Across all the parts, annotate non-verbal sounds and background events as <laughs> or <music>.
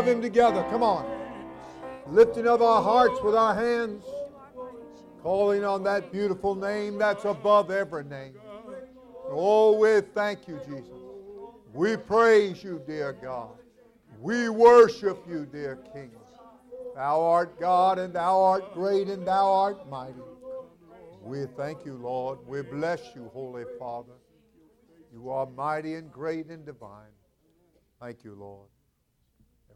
Love him together. Come on. Lifting up our hearts with our hands, calling on that beautiful name that's above every name. Oh, we thank you, Jesus. We praise you, dear God. We worship you, dear King. Thou art God, and thou art great, and thou art mighty. We thank you, Lord. We bless you, Holy Father. You are mighty and great and divine. Thank you, Lord.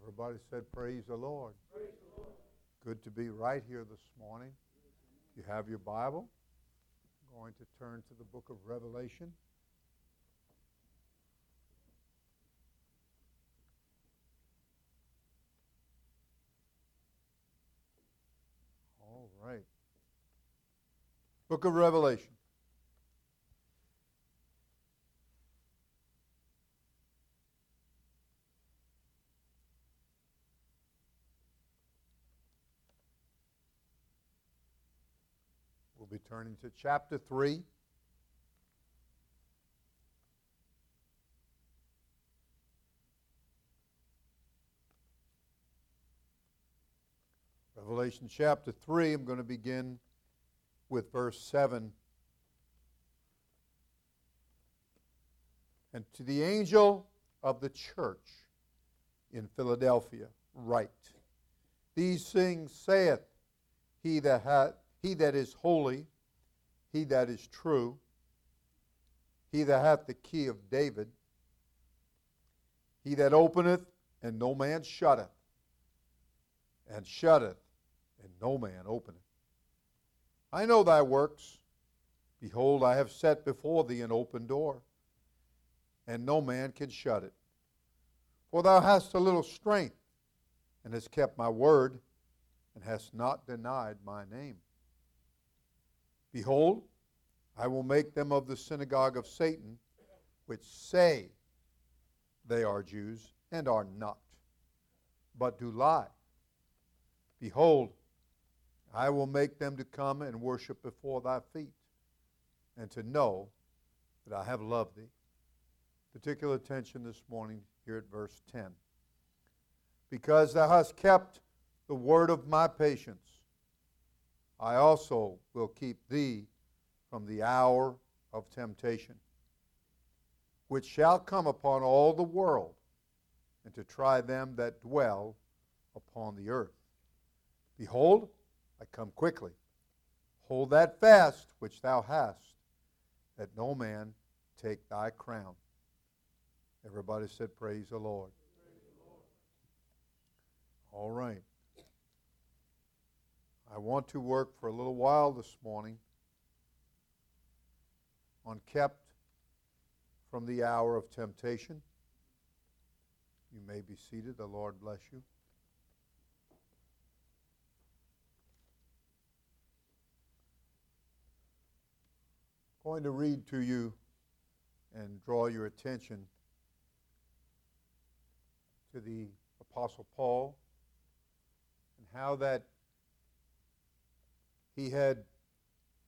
Everybody said, Praise the Lord. Praise the Lord. Good to be right here this morning. You have your Bible. I'm going to turn to the book of Revelation. All right. Book of Revelation. Be turning to chapter 3. Revelation chapter 3, I'm going to begin with verse 7. And to the angel of the church in Philadelphia, write These things saith he that, hath, he that is holy, he that is true, he that hath the key of David, he that openeth, and no man shutteth, and shutteth, and no man openeth. I know thy works. Behold, I have set before thee an open door, and no man can shut it. For thou hast a little strength, and hast kept my word, and hast not denied my name. Behold, I will make them of the synagogue of Satan, which say they are Jews, and are not, but do lie. Behold, I will make them to come and worship before thy feet, and to know that I have loved thee. Particular attention this morning here at verse 10. Because thou hast kept the word of my patience, I also will keep thee from the hour of temptation, which shall come upon all the world, and to try them that dwell upon the earth. Behold, I come quickly. Hold that fast which thou hast, that no man take thy crown. Everybody said, Praise the Lord. Praise the Lord. All right. I want to work for a little while this morning on kept from the hour of temptation. You may be seated. The Lord bless you. I'm going to read to you and draw your attention to the Apostle Paul and how that he had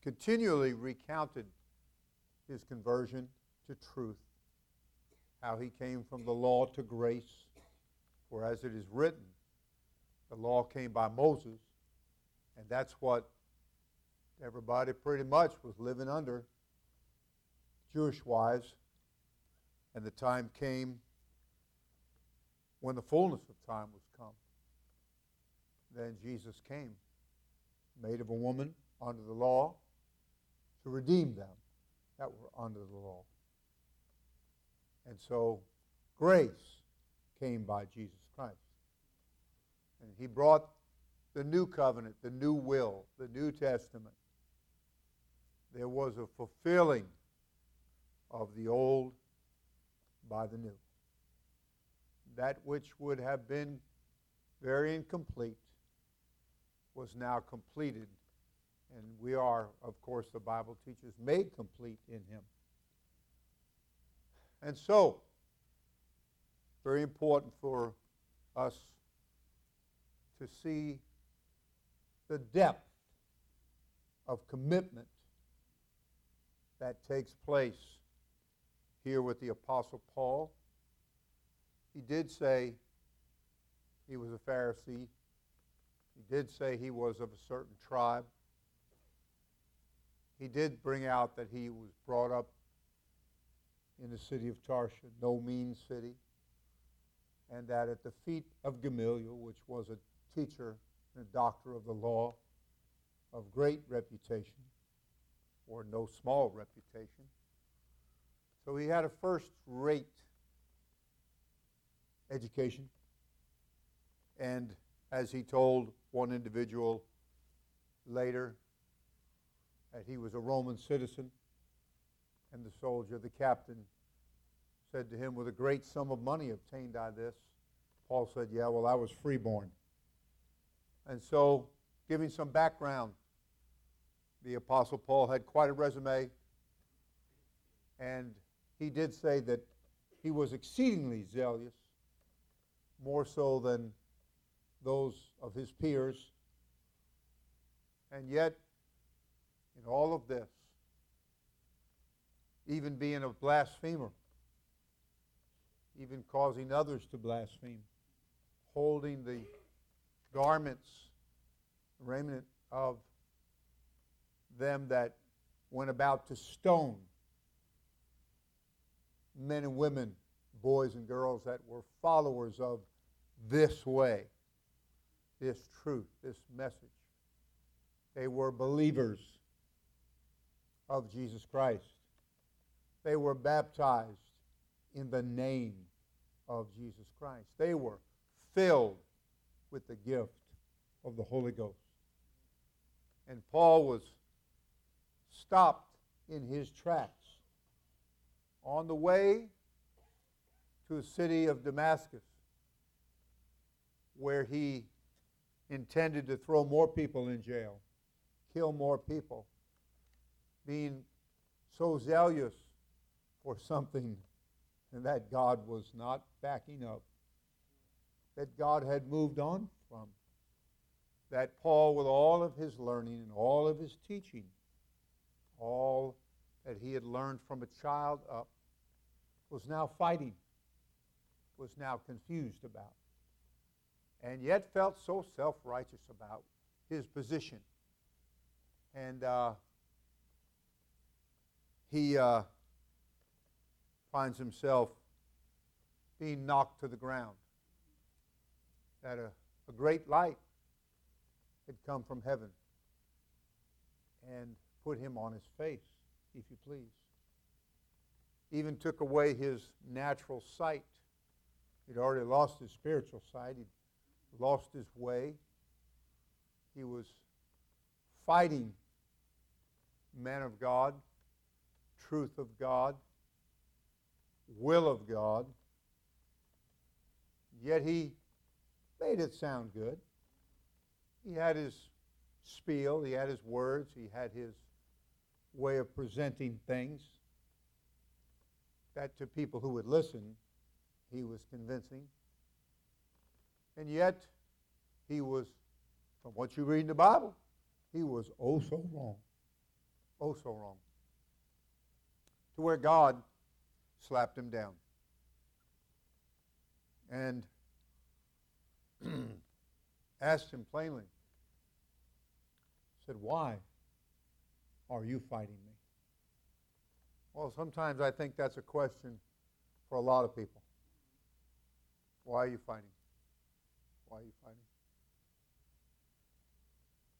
continually recounted his conversion to truth, how he came from the law to grace, for as it is written, the law came by Moses, and that's what everybody pretty much was living under Jewish wives, and the time came when the fullness of time was come. Then Jesus came, made of a woman under the law, to redeem them that were under the law. And so grace came by Jesus Christ. And he brought the new covenant, the new will, the New Testament. There was a fulfilling of the old by the new. That which would have been very incomplete was now completed. And we are, of course, the Bible teaches, made complete in Him. And so, very important for us to see the depth of commitment that takes place here with the Apostle Paul. He did say he was a Pharisee. He did say he was of a certain tribe. He did bring out that he was brought up in the city of Tarshish, no mean city, and that at the feet of Gamaliel, which was a teacher and a doctor of the law of great reputation, or no small reputation. So he had a first rate education. And as he told one individual later, that he was a Roman citizen, and the soldier, the captain, said to him, With a great sum of money obtained I this. Paul said, Yeah, well, I was freeborn. And so, giving some background, the Apostle Paul had quite a resume, and he did say that he was exceedingly zealous, more so than those of his peers. And yet, in all of this, even being a blasphemer, even causing others to blaspheme, holding the garments, raiment of them that went about to stone men and women, boys and girls that were followers of this way, this truth, this message. They were believers of Jesus Christ. They were baptized in the name of Jesus Christ. They were filled with the gift of the Holy Ghost. And Paul was stopped in his tracks on the way to the city of Damascus, where he intended to throw more people in jail, kill more people, being so zealous for something and that God was not backing up, that God had moved on from, that Paul, with all of his learning and all of his teaching, all that he had learned from a child up, was now fighting, was now confused about, and yet felt so self righteous about his position. And uh, he uh, finds himself being knocked to the ground. That a, a great light had come from heaven and put him on his face, if you please even took away his natural sight. He'd already lost his spiritual sight, he'd lost his way. He was fighting man of God, truth of God, will of God. Yet he made it sound good. He had his spiel, he had his words, he had his way of presenting things that to people who would listen, he was convincing. And yet, he was, from what you read in the Bible, he was oh so wrong. Oh so wrong. To where God slapped him down. And <clears throat> asked him plainly, said, Why are you fighting me? Well, sometimes I think that's a question for a lot of people. Why are you fighting? Why are you fighting?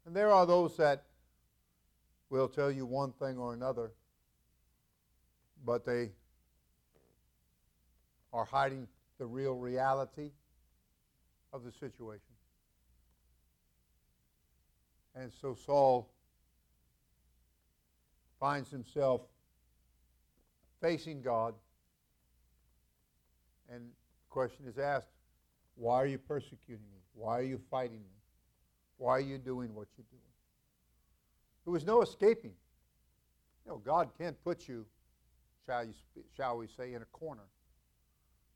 And there are those that will tell you one thing or another, but they are hiding the real reality of the situation. And so Saul finds himself facing God. And the question is asked, why are you persecuting me? Why are you fighting me? Why are you doing what you're doing? There was no escaping. You know, God can't put you, shall, you, shall we say, in a corner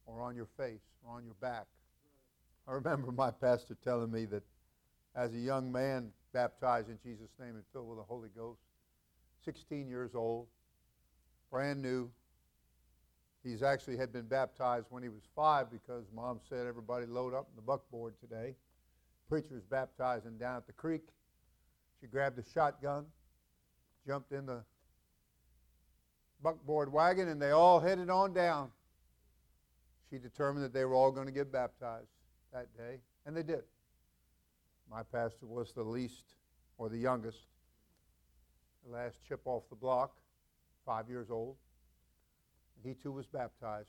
or on your face or on your back. I remember my pastor telling me that as a young man baptized in Jesus' name and filled with the Holy Ghost, 16 years old, brand new, He's actually had been baptized when he was five because mom said everybody load up in the buckboard today. Preacher was baptizing down at the creek. She grabbed a shotgun, jumped in the buckboard wagon, and they all headed on down. She determined that they were all going to get baptized that day, and they did. My pastor was the least or the youngest, the last chip off the block, five years old. He too was baptized.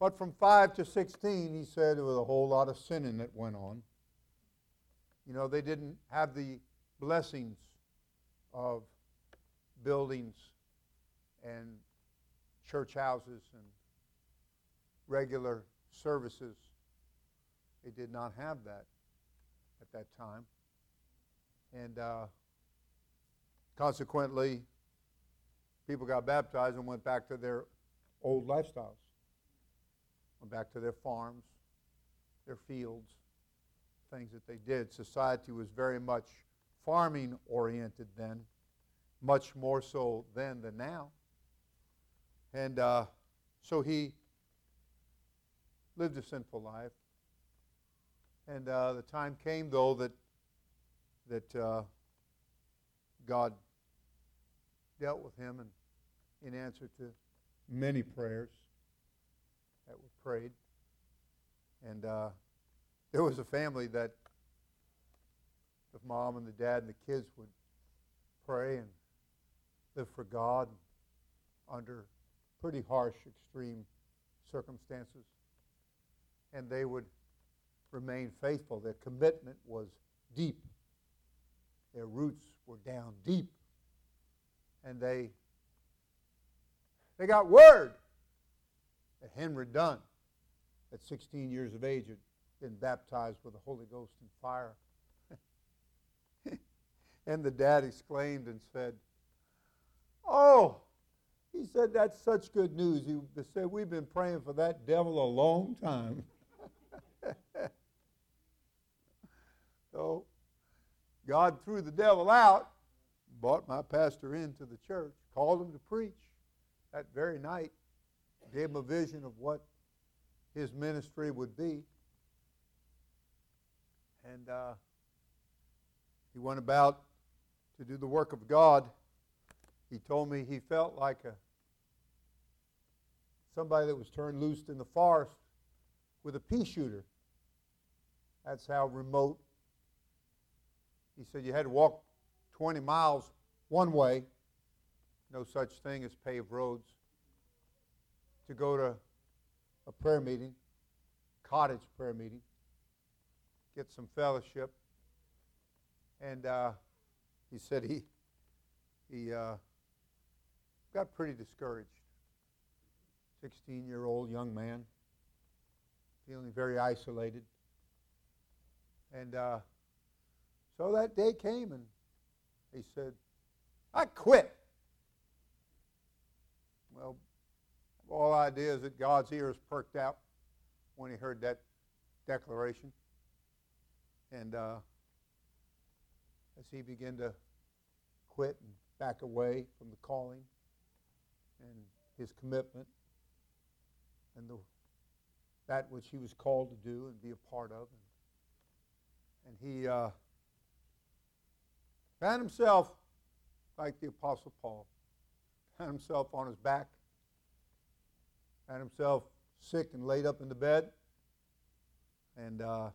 But from 5 to 16, he said there was a whole lot of sinning that went on. You know, they didn't have the blessings of buildings and church houses and regular services. They did not have that at that time. And uh, consequently, people got baptized and went back to their old lifestyles, went back to their farms, their fields, things that they did. Society was very much farming oriented then, much more so then than now. And uh, so he lived a sinful life. And uh, the time came, though, that that uh, God dealt with him and in answer to many prayers that were prayed. And uh, there was a family that the mom and the dad and the kids would pray and live for God under pretty harsh, extreme circumstances. And they would remain faithful. Their commitment was deep. Their roots were down deep. And they they got word that Henry Dunn, at 16 years of age, had been baptized with the Holy Ghost and fire. <laughs> and the dad exclaimed and said, Oh, he said, that's such good news. He said, We've been praying for that devil a long time. <laughs> so God threw the devil out, brought my pastor into the church, called him to preach that very night, gave him a vision of what his ministry would be. And uh, he went about to do the work of God. He told me he felt like a somebody that was turned loose in the forest with a pea shooter. That's how remote. He said you had to walk 20 miles one way no such thing as paved roads, to go to a prayer meeting, cottage prayer meeting, get some fellowship. And uh, he said he, he uh, got pretty discouraged. 16 year old young man, feeling very isolated. And uh, so that day came, and he said, I quit. Well, all idea is that God's ears perked out when he heard that declaration. And uh, as he began to quit and back away from the calling and his commitment and the, that which he was called to do and be a part of. And, and he uh, found himself like the Apostle Paul found himself on his back, found himself sick and laid up in the bed, and uh,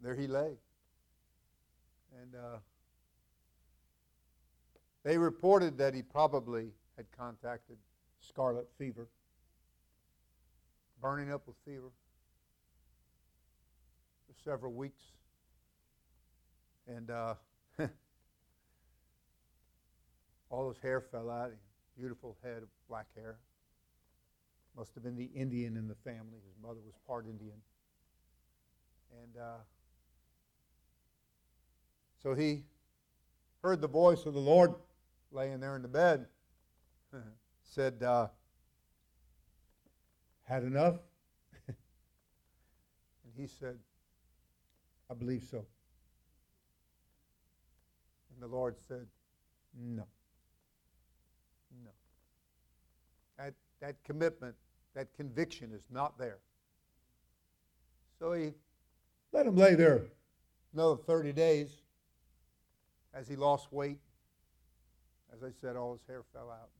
there he lay. And uh, they reported that he probably had contacted scarlet fever, burning up with fever for several weeks. And uh, <laughs> all his hair fell out. Beautiful head of black hair. Must have been the Indian in the family. His mother was part Indian. And uh, so he heard the voice of the Lord laying there in the bed. <laughs> Said, uh, Had enough? <laughs> and he said, I believe so. And the Lord said, No. No. that commitment, that conviction is not there. So he let him lay there another 30 days as he lost weight. As I said, all his hair fell out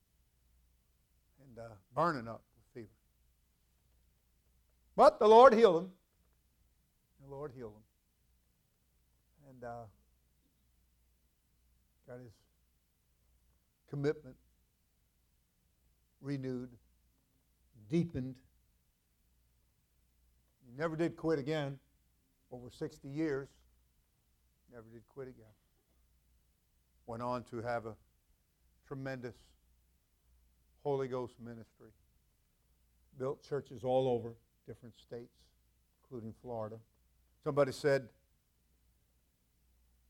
and uh, burning up with fever. But the Lord healed him. The Lord healed him. And uh, got his commitment renewed, deepened. He never did quit again. Over 60 years, never did quit again. Went on to have a tremendous Holy Ghost ministry. Built churches all over different states, including Florida. Somebody said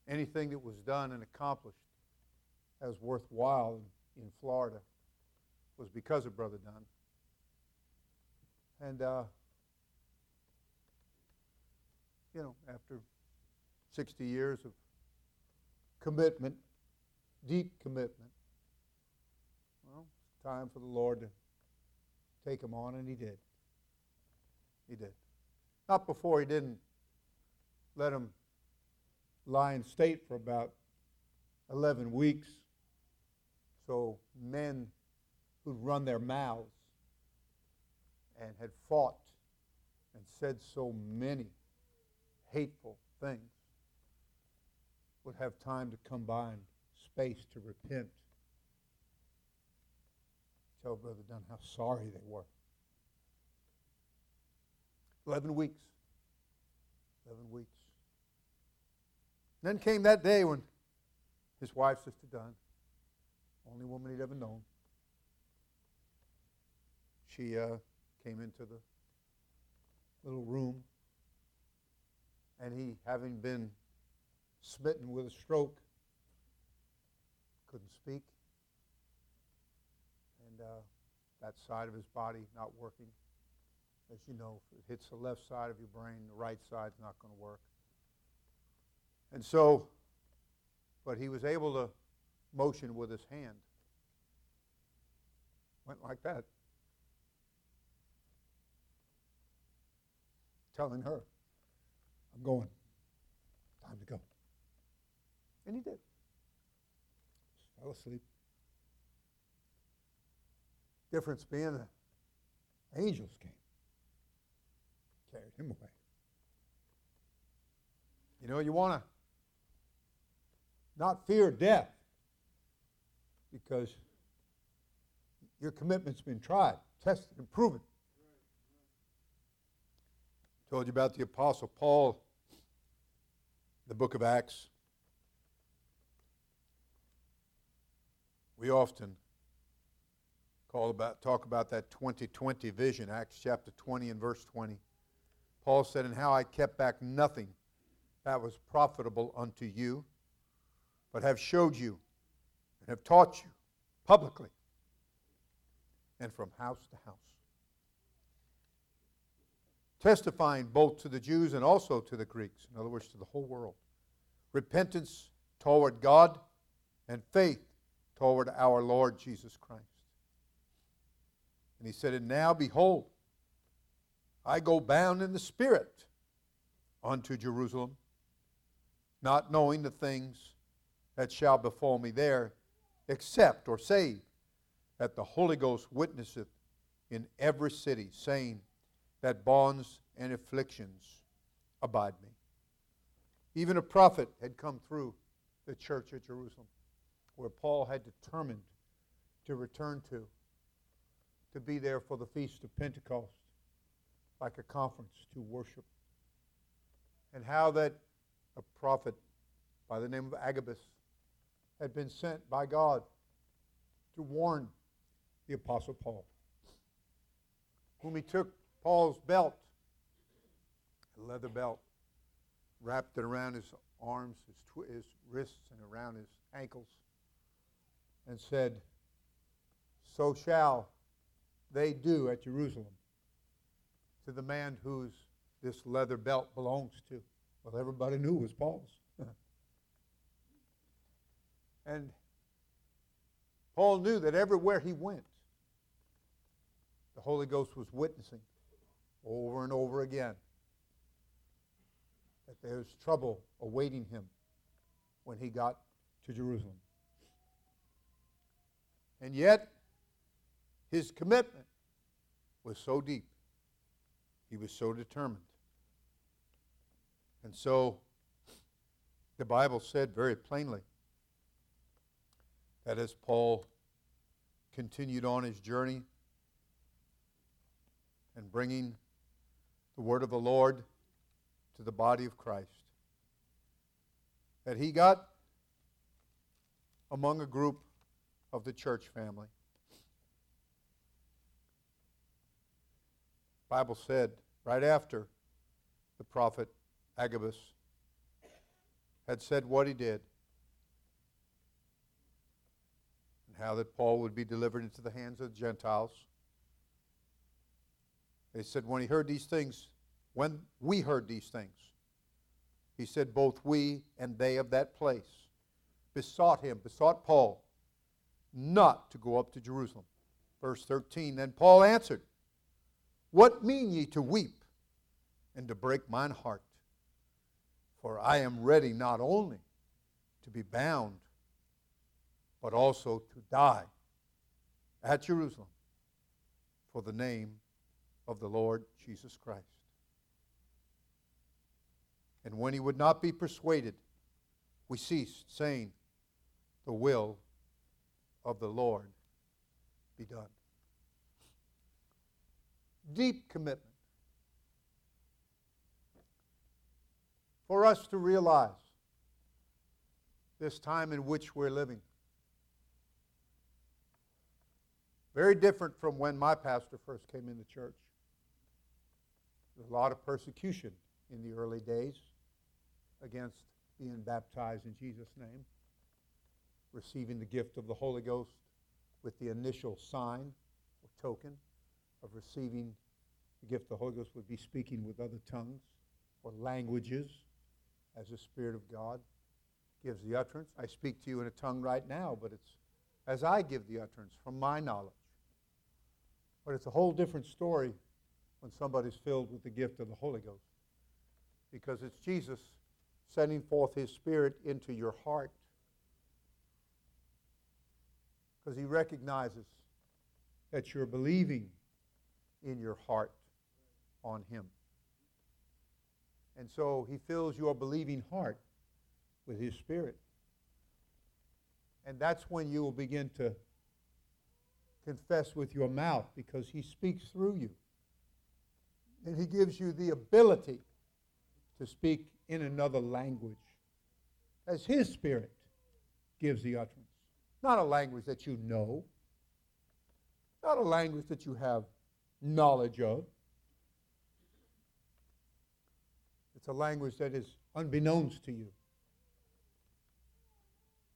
anything that was done and accomplished as worthwhile in, Florida was because of Brother Dunn. And, uh, you know, after 60 years of commitment, deep commitment, well, it's time for the Lord to take him on, and he did. He did. Not before he didn't let him lie in state for about 11 weeks. So men who'd run their mouths and had fought and said so many hateful things would have time to come by and space to repent. Tell Brother Dunn how sorry they were. 11 weeks. 11 weeks. then came that day when his wife, Sister Dunn, only woman he'd ever known, she uh, came into the little room, and he, having been smitten with a stroke, couldn't speak, and uh, that side of his body not working. As you know, if it hits the left side of your brain, the right side's not going to work. And so, but he was able to motion with his hand. Went like that. Telling her, I'm going. Time to go. And he did. Fell asleep. Difference being the angels came, carried him away. You know, you want to not fear death because your commitment's been tried, tested, and proven. Told you about the Apostle Paul, the book of Acts. We often call about, talk about that 2020 vision, Acts chapter 20 and verse 20. Paul said, And how I kept back nothing that was profitable unto you, but have showed you and have taught you publicly and from house to house testifying both to the Jews and also to the Greeks, in other words, to the whole world. Repentance toward God and faith toward our Lord Jesus Christ. And he said, And now behold, I go bound in the Spirit unto Jerusalem, not knowing the things that shall befall me there, except or save that the Holy Ghost witnesseth in every city, saying, that bonds and afflictions abide me. Even a prophet had come through the church at Jerusalem, where Paul had determined to return to, to be there for the feast of Pentecost, like a conference to worship. And how that a prophet by the name of Agabus had been sent by God to warn the Apostle Paul, whom he took Paul's belt, a leather belt, wrapped it around his arms, his, tw- his wrists, and around his ankles, and said, So shall they do at Jerusalem to the man whose this leather belt belongs to. Well, everybody knew it was Paul's. <laughs> and Paul knew that everywhere he went, the Holy Ghost was witnessing over and over again that there's trouble awaiting him when he got to Jerusalem. And yet, his commitment was so deep. He was so determined. And so, the Bible said very plainly that as Paul continued on his journey and bringing the word of the Lord to the body of Christ, that he got among a group of the church family. Bible said right after the prophet Agabus had said what he did and how that Paul would be delivered into the hands of the Gentiles. They said when he heard these things, when we heard these things, he said both we and they of that place besought him, besought Paul, not to go up to Jerusalem. Verse 13 Then Paul answered, What mean ye to weep and to break mine heart? For I am ready not only to be bound, but also to die at Jerusalem for the name of the Lord Jesus Christ. And when he would not be persuaded, we ceased, saying, The will of the Lord be done. Deep commitment. For us to realize this time in which we're living. Very different from when my pastor first came into church. A lot of persecution in the early days against being baptized in Jesus' name, receiving the gift of the Holy Ghost with the initial sign or token of receiving the gift of the Holy Ghost would be speaking with other tongues or languages as the Spirit of God gives the utterance. I speak to you in a tongue right now, but it's as I give the utterance from my knowledge. But it's a whole different story when somebody's filled with the gift of the Holy Ghost. Because it's Jesus sending forth his Spirit into your heart. Because he recognizes that you're believing in your heart on him. And so he fills your believing heart with his Spirit. And that's when you will begin to confess with your mouth because he speaks through you. And he gives you the ability to speak in another language as his spirit gives the utterance. Not a language that you know, not a language that you have knowledge of. It's a language that is unbeknownst to you.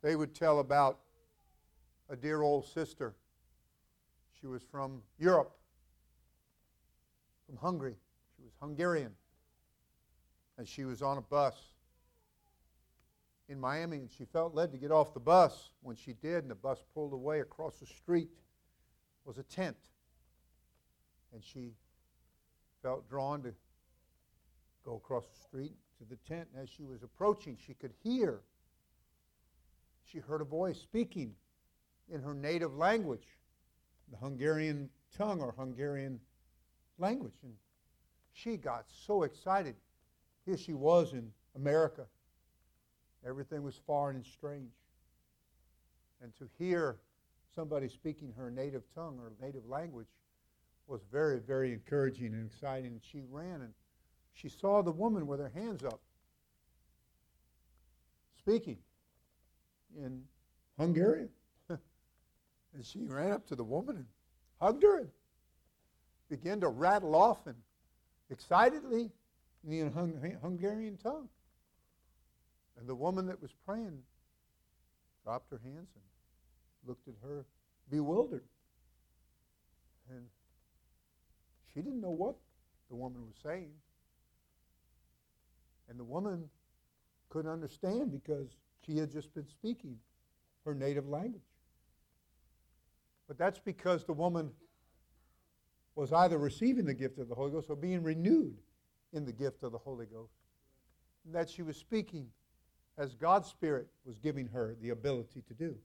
They would tell about a dear old sister. She was from Europe, from Hungary. She was Hungarian. And she was on a bus in Miami, and she felt led to get off the bus. When she did, and the bus pulled away across the street, was a tent. And she felt drawn to go across the street to the tent. And as she was approaching, she could hear. She heard a voice speaking in her native language, the Hungarian tongue or Hungarian language. And she got so excited. Here she was in America. Everything was foreign and strange. And to hear somebody speaking her native tongue or native language was very, very encouraging and exciting. And she ran and she saw the woman with her hands up speaking in Hungarian. <laughs> and she ran up to the woman and hugged her and began to rattle off and excitedly in the Hungarian tongue. And the woman that was praying dropped her hands and looked at her bewildered. And she didn't know what the woman was saying. And the woman couldn't understand because she had just been speaking her native language. But that's because the woman was either receiving the gift of the Holy Ghost or being renewed in the gift of the Holy Ghost. And that she was speaking as God's Spirit was giving her the ability to do.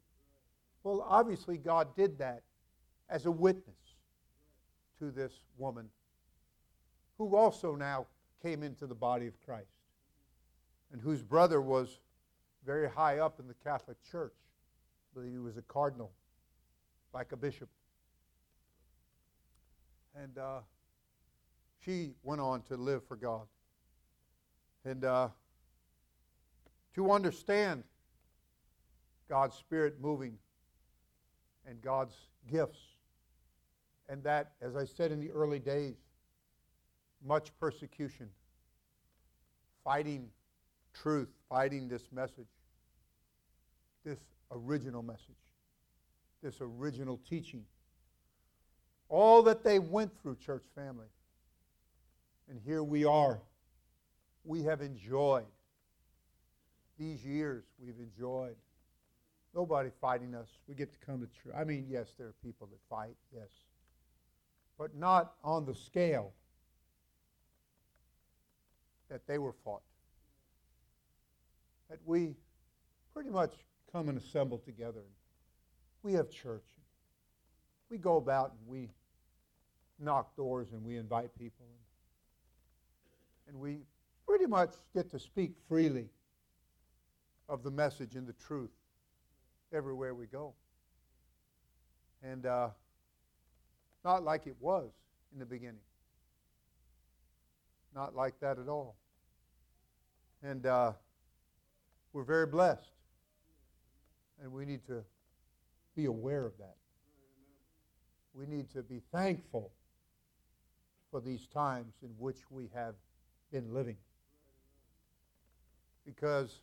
Well, obviously, God did that as a witness to this woman who also now came into the body of Christ and whose brother was very high up in the Catholic Church. I believe he was a cardinal, like a bishop. And uh, she went on to live for God. And uh, to understand God's Spirit moving and God's gifts, and that, as I said in the early days, much persecution, fighting truth, fighting this message, this original message, this original teaching. All that they went through, church family. And here we are. We have enjoyed these years, we've enjoyed. Nobody fighting us. We get to come to church. I mean, yes, there are people that fight, yes. But not on the scale that they were fought. That we pretty much come and assemble together. We have church. We go about and we knock doors and we invite people. And we pretty much get to speak freely of the message and the truth everywhere we go. And uh, not like it was in the beginning. Not like that at all. And uh, we're very blessed. And we need to be aware of that. We need to be thankful for these times in which we have been living. Because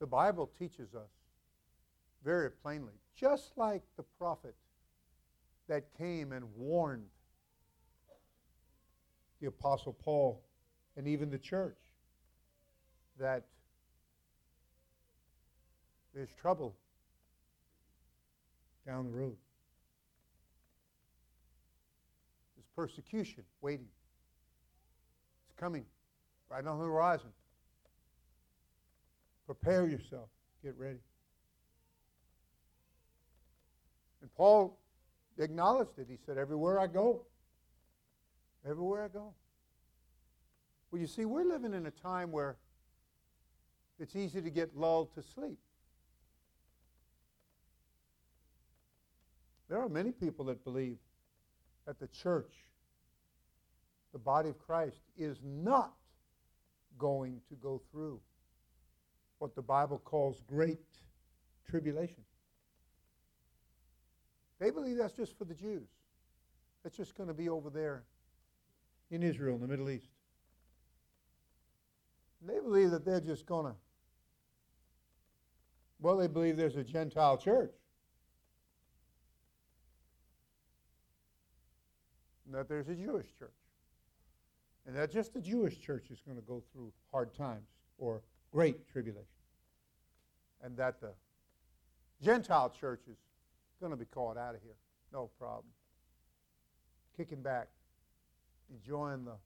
the Bible teaches us very plainly, just like the prophet that came and warned the Apostle Paul and even the church that there's trouble down the road. There's persecution waiting. It's coming right on the horizon. Prepare yourself. Get ready. And Paul acknowledged it. He said, Everywhere I go, everywhere I go. Well, you see, we're living in a time where it's easy to get lulled to sleep. There are many people that believe that the church, the body of Christ, is not going to go through what the Bible calls great tribulation. They believe that's just for the Jews. That's just going to be over there in Israel, in the Middle East. They believe that they're just going to, well, they believe there's a Gentile church. That there's a Jewish church. And that just the Jewish church is going to go through hard times or great tribulation. And that the Gentile church is going to be caught out of here. No problem. Kicking back, enjoying the,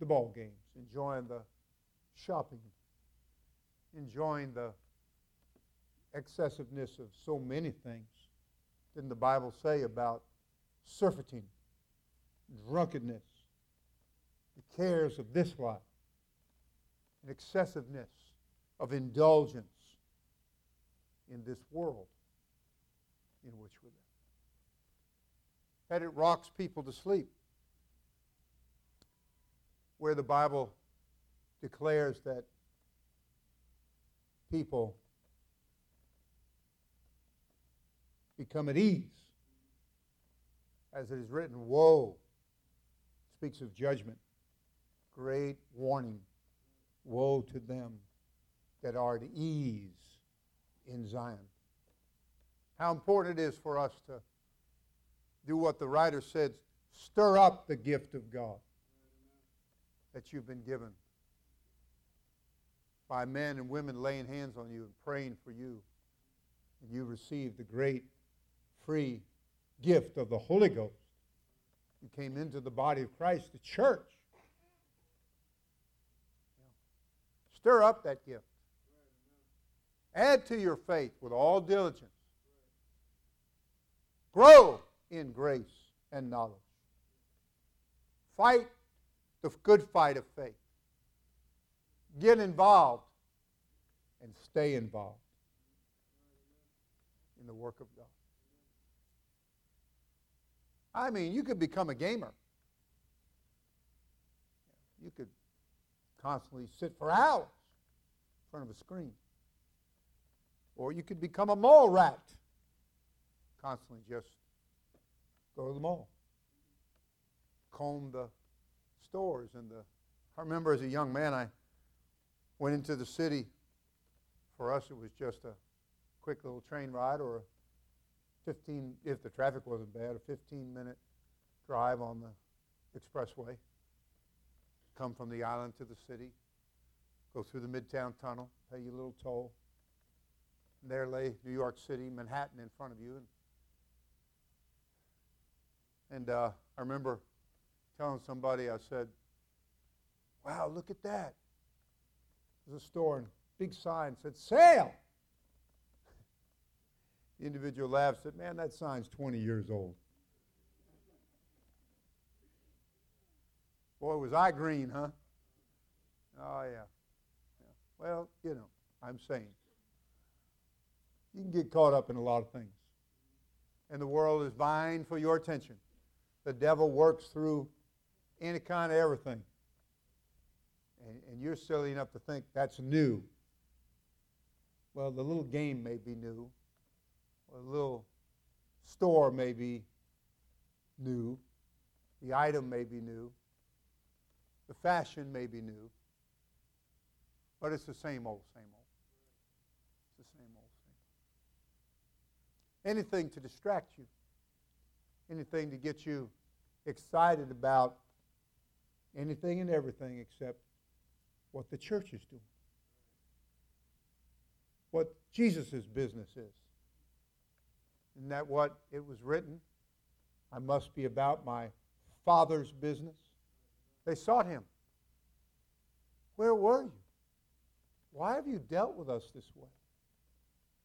the ball games, enjoying the shopping, enjoying the excessiveness of so many things. Didn't the Bible say about surfeiting, drunkenness, the cares of this life, and excessiveness of indulgence in this world? in which we live. That it rocks people to sleep. Where the Bible declares that people become at ease. As it is written, woe speaks of judgment. Great warning. Woe to them that are at ease in Zion how important it is for us to do what the writer said stir up the gift of God that you've been given by men and women laying hands on you and praying for you. And you receive the great free gift of the Holy Ghost You came into the body of Christ, the church. Stir up that gift. Add to your faith with all diligence. Grow in grace and knowledge. Fight the good fight of faith. Get involved and stay involved in the work of God. I mean, you could become a gamer. You could constantly sit for hours front of a screen. Or you could become a mall rat. Constantly just go to the mall. Comb the stores and the I remember as a young man I went into the city. For us it was just a quick little train ride or a 15 if the traffic wasn't bad, a 15 minute drive on the expressway. Come from the island to the city, go through the Midtown Tunnel, pay you a little toll. And there lay New York City, Manhattan in front of you. And, and uh, I remember telling somebody, I said, Wow, look at that. There's a store and big sign said, Sale! <laughs> The individual laughed, said, Man, that sign's 20 years old. Boy, was I green, huh? Oh, yeah. Well, you know, I'm saying. You can get caught up in a lot of things. And the world is vying for your attention. The devil works through any kind of everything. And, and you're silly enough to think that's new. Well, the little game may be new, or the little store may be new, the item may be new, the fashion may be new, but it's the same old, same old. It's the same old, same. Anything to distract you, anything to get you excited about anything and everything except what the church is doing, what Jesus' business is. Isn't that what it was written? I must be about my Father's business. They sought him. Where were you? Why have you dealt with us this way?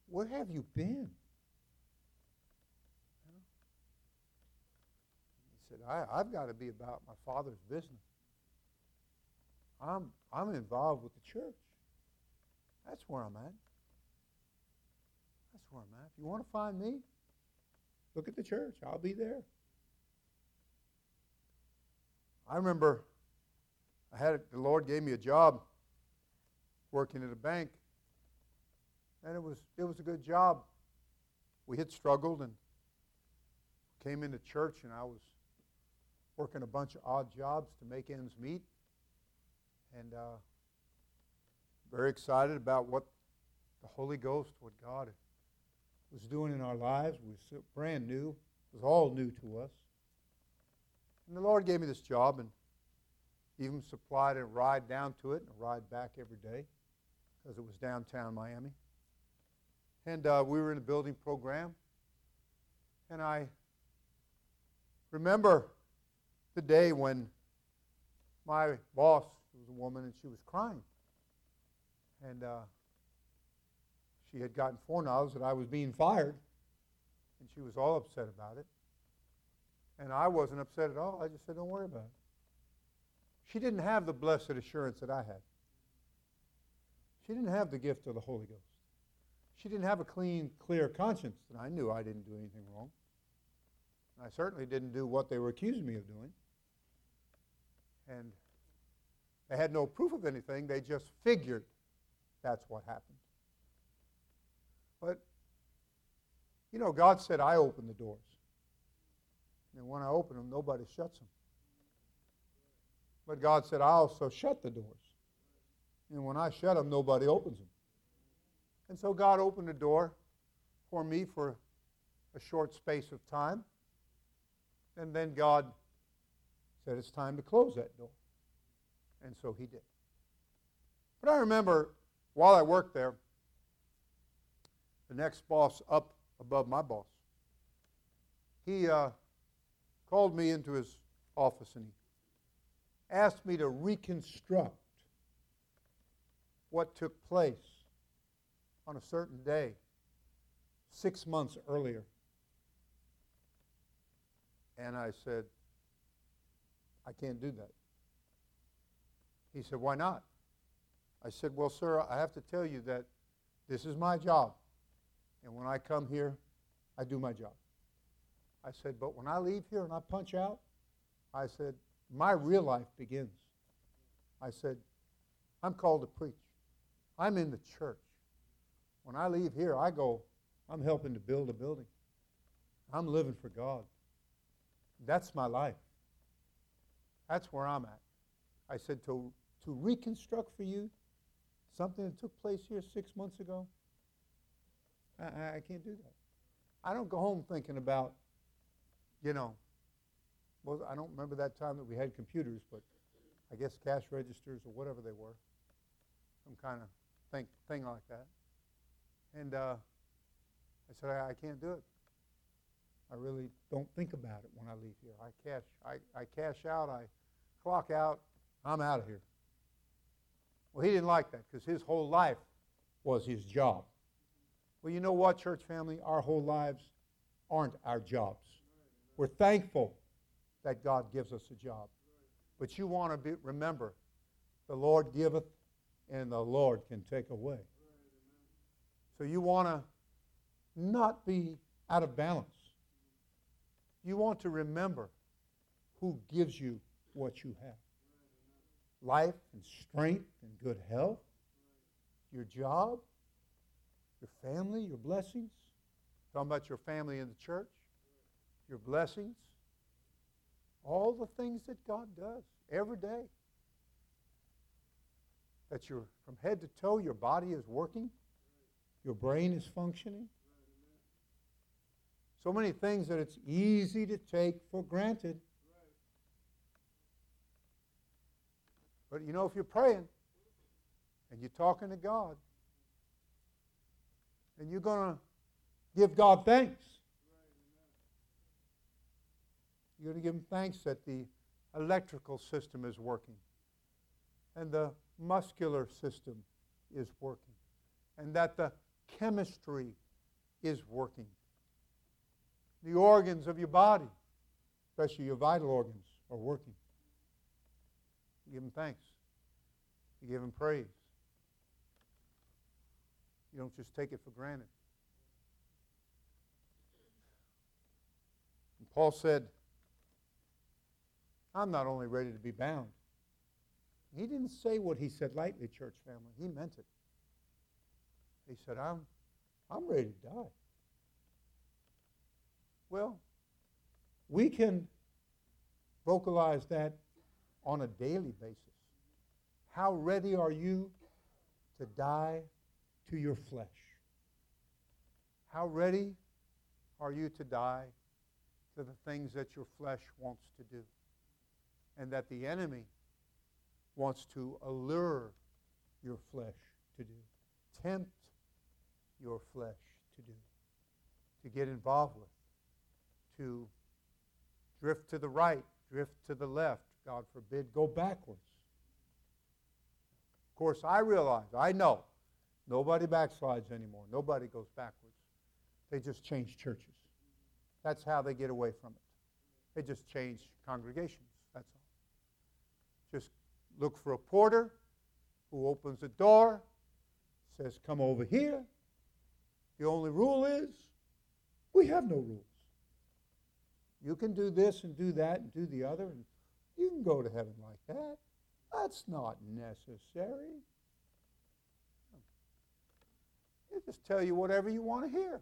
Where have you been? He said, I, have got to be about my Father's business. I'm, I'm involved with the church. That's where I'm at. That's where I'm at. If you want to find me, look at the church. I'll be there. I remember I had the Lord gave me a job working at a bank, and it was it was a good job. We had struggled and came into church, and I was working a bunch of odd jobs to make ends meet and uh, very excited about what the Holy Ghost, what God was doing in our lives. It was brand new. It was all new to us. And the Lord gave me this job and even supplied a ride down to it and a ride back every day because it was downtown Miami. And uh, we were in a building program. And I remember the day when my boss was a woman and she was crying. And uh, she had gotten foreknowledge that I was being fired, and she was all upset about it. And I wasn't upset at all. I just said, don't worry about it. She didn't have the blessed assurance that I had. She didn't have the gift of the Holy Ghost. She didn't have a clean, clear conscience, and I knew I didn't do anything wrong. I certainly didn't do what they were accusing me of doing. And they had no proof of anything, they just figured that's what happened. But, you know, God said, I open the doors. And when I open them, nobody shuts them. But God said, I also shut the doors. And when I shut them, nobody opens them. And so God opened the door for me for a short space of time. And then God said, It's time to close that door. And so he did. But I remember while I worked there, the next boss up above my boss, he uh, called me into his office and he asked me to reconstruct what took place on a certain day six months earlier. And I said, I can't do that. He said, Why not? I said, Well, sir, I have to tell you that this is my job. And when I come here, I do my job. I said, But when I leave here and I punch out, I said, My real life begins. I said, I'm called to preach. I'm in the church. When I leave here, I go, I'm helping to build a building. I'm living for God. That's my life. That's where I'm at. I said, to, to reconstruct for you something that took place here six months ago, I, I can't do that. I don't go home thinking about, you know, well, I don't remember that time that we had computers, but I guess cash registers or whatever they were, some kind of thing, thing like that. And uh, I said, I, I can't do it. I really don't think about it when I leave here. I cash, I, I cash out, I clock out, I'm out of here. Well, he didn't like that because his whole life was his job. Well, you know what, church family? Our whole lives aren't our jobs. We're thankful that God gives us a job. But you want to be, remember, the Lord giveth and the Lord can take away. So you want to not be out of balance. You want to remember who gives you what you have life and strength and good health, your job, your family, your blessings. Talking about your family in the church, your blessings, all the things that God does every day. That you're from head to toe, your body is working, your brain is functioning. So many things that it's easy to take for granted. But you know, if you're praying and you're talking to God, and you're going to give God thanks. You're going to give Him thanks that the electrical system is working, and the muscular system is working, and that the chemistry is working. The organs of your body, especially your vital organs, are working. You give Him thanks. You give Him praise. You don't just take it for granted. And Paul said, I'm not only ready to be bound. He didn't say what he said lightly, church family. He meant it. He said, I'm, I'm ready to die. Well, we can vocalize that on a daily basis. How ready are you to die to your flesh? How ready are you to die to the things that your flesh wants to do and that the enemy wants to allure your flesh to do, tempt your flesh to do, to get involved with, to drift to the right, drift to the left, God forbid, go backwards. Of course, I realize, I know Nobody backslides anymore. Nobody goes backwards. They just change churches. That's how they get away from it. They just change congregations. That's all. Just look for a porter who opens the door, says, Come over here. The only rule is we have no rules. You can do this and do that and do the other, and you can go to heaven like that. That's not necessary. They just tell you whatever you want to hear.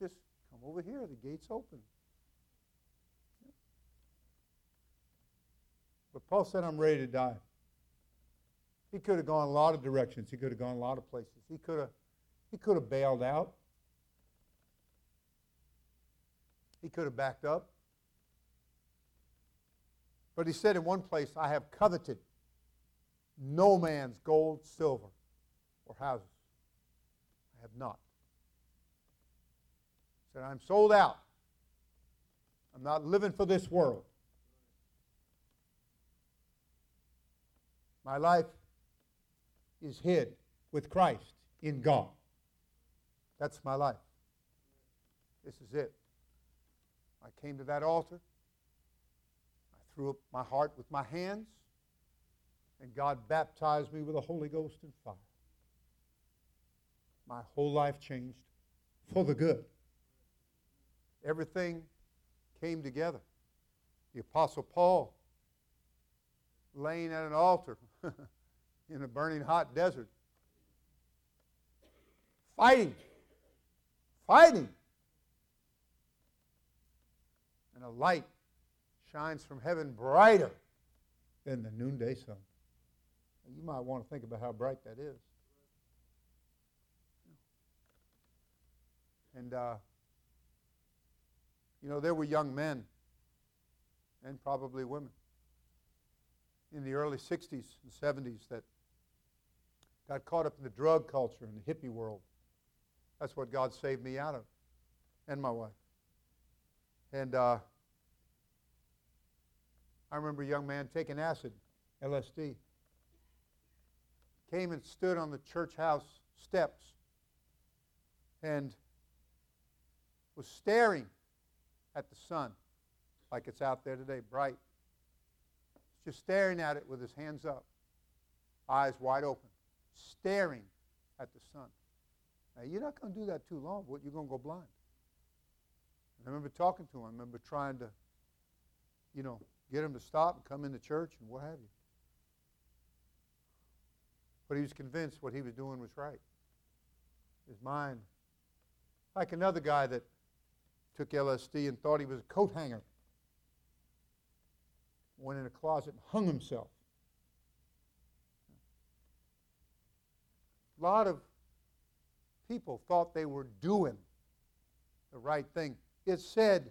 Just come over here. The gate's open. But Paul said, I'm ready to die. He could have gone a lot of directions. He could have gone a lot of places. He could have, he could have bailed out. He could have backed up. But he said in one place, I have coveted no man's gold, silver, or houses. I have not. He said, I'm sold out. I'm not living for this world. My life is hid with Christ in God. That's my life. This is it. I came to that altar. I threw up my heart with my hands, and God baptized me with the Holy Ghost and fire. My whole life changed for the good. Everything came together. The Apostle Paul, laying at an altar <laughs> in a burning hot desert, fighting, fighting. And a light shines from heaven brighter than the noonday sun. You might want to think about how bright that is. And, uh, you know, there were young men and probably women in the early 60s and 70s that got caught up in the drug culture and the hippie world. That's what God saved me out of, and my wife. And uh, I remember a young man taking acid, LSD. Came and stood on the church house steps and was staring at the sun like it's out there today, bright. Just staring at it with his hands up, eyes wide open, staring at the sun. Now, you're not going to do that too long, but you're going to go blind. And I remember talking to him. I remember trying to, you know, get him to stop and come into church and what have you. But he was convinced what he was doing was right. His mind, like another guy that took LSD and thought he was a coat hanger, went in a closet and hung himself. A lot of people thought they were doing the right thing. It said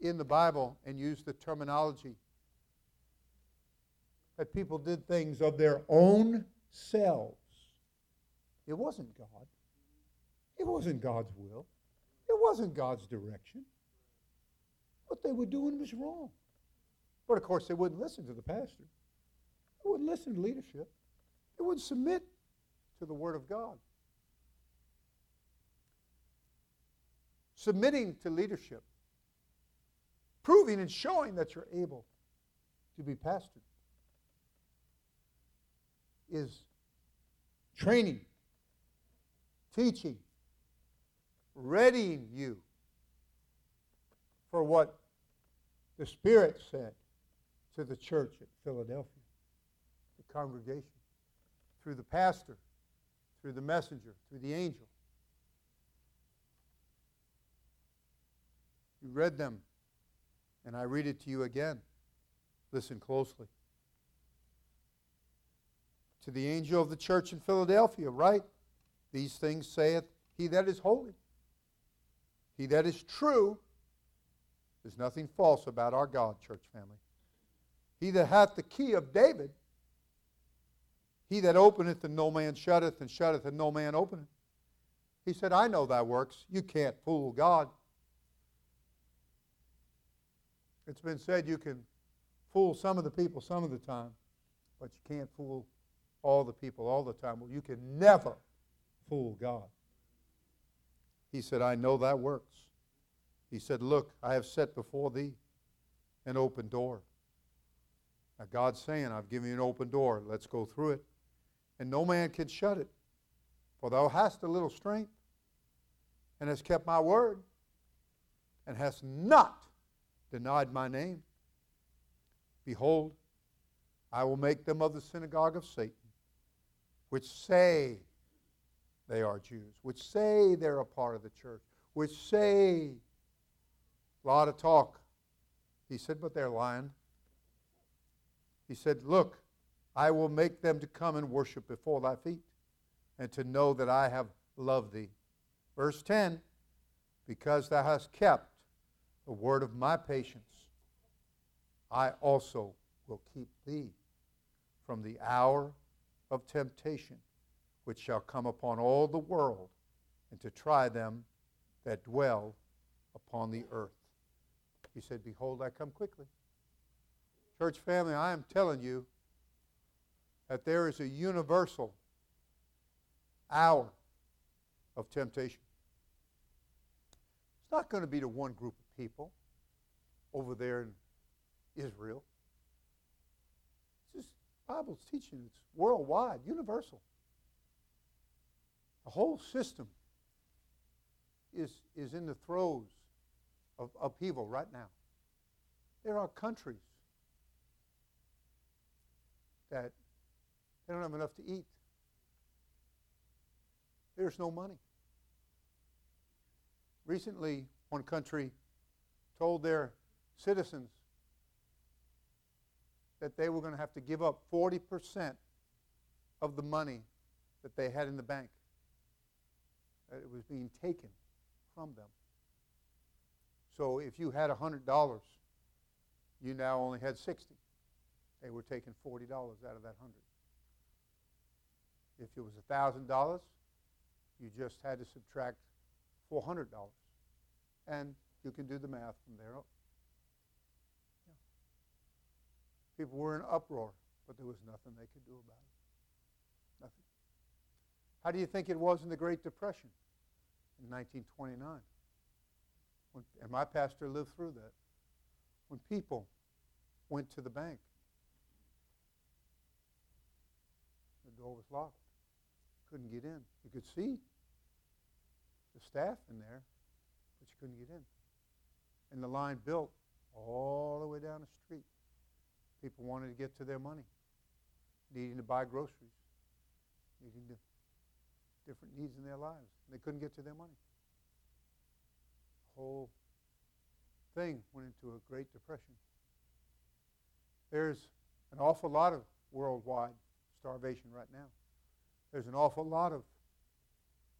in the Bible and used the terminology that people did things of their own selves. It wasn't God. It wasn't God's will. It wasn't God's direction. What they were doing was wrong. But of course, they wouldn't listen to the pastor. They wouldn't listen to leadership. They wouldn't submit to the Word of God. Submitting to leadership, proving and showing that you're able to be pastored, is training, teaching, readying you for what the Spirit said to the church at Philadelphia, the congregation, through the pastor, through the messenger, through the angel. You read them, and I read it to you again. Listen closely. To the angel of the church in Philadelphia, write, These things saith he that is holy, he that is true. There's nothing false about our God, church family. He that hath the key of David, he that openeth and no man shutteth, and shutteth and no man openeth. He said, I know thy works. You can't fool God. It's been said you can fool some of the people some of the time, but you can't fool all the people all the time. Well, you can never fool God. He said, I know thy works. He said, Look, I have set before thee an open door. Now, God's saying, I've given you an open door. Let's go through it. And no man can shut it. For thou hast a little strength, and hast kept my word, and hast not denied my name. Behold, I will make them of the synagogue of Satan, which say they are Jews, which say they're a part of the church, which say a lot of talk. He said, but they're lying. He said, Look, I will make them to come and worship before thy feet, and to know that I have loved thee. Verse 10 Because thou hast kept the word of my patience, I also will keep thee from the hour of temptation, which shall come upon all the world, and to try them that dwell upon the earth. He said, Behold, I come quickly. Church family, I am telling you that there is a universal hour of temptation. It's not going to be to one group of people over there in Israel. It's just Bible's teaching. It's worldwide, universal. The whole system is, is in the throes of upheaval right now. There are countries that they don't have enough to eat. There's no money. Recently, one country told their citizens that they were going to have to give up 40% of the money that they had in the bank. That it was being taken from them. So if you had $100, you now only had 60. They were taking $40 out of that 100. If it was $1,000, you just had to subtract $400. And you can do the math from there. Yeah. People were in uproar, but there was nothing they could do about it. Nothing. How do you think it was in the Great Depression in 1929? When, and my pastor lived through that. When people went to the bank, the door was locked. Couldn't get in. You could see the staff in there, but you couldn't get in. And the line built all the way down the street. People wanted to get to their money, needing to buy groceries, needing to different needs in their lives. They couldn't get to their money. The whole thing went into a Great Depression. There's an awful lot of worldwide starvation right now. There's an awful lot of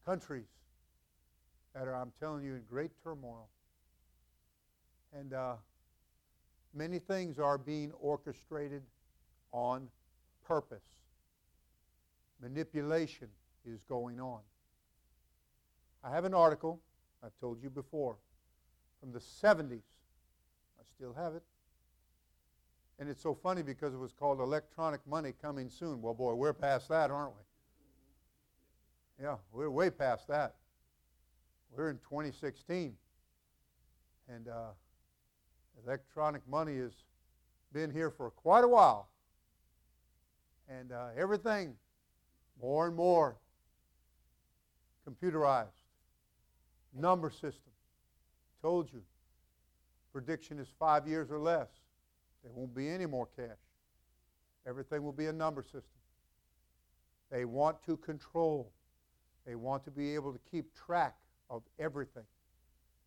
countries that are, I'm telling you, in great turmoil. And uh, many things are being orchestrated on purpose. Manipulation is going on. I have an article, I've told you before, from the 70s. I still have it. And it's so funny because it was called Electronic Money Coming Soon. Well, boy, we're past that, aren't we? Yeah, we're way past that. We're in 2016. And uh, electronic money has been here for quite a while. And uh, everything more and more computerized. Number system. Told you. Prediction is five years or less. There won't be any more cash. Everything will be a number system. They want to control. They want to be able to keep track of everything.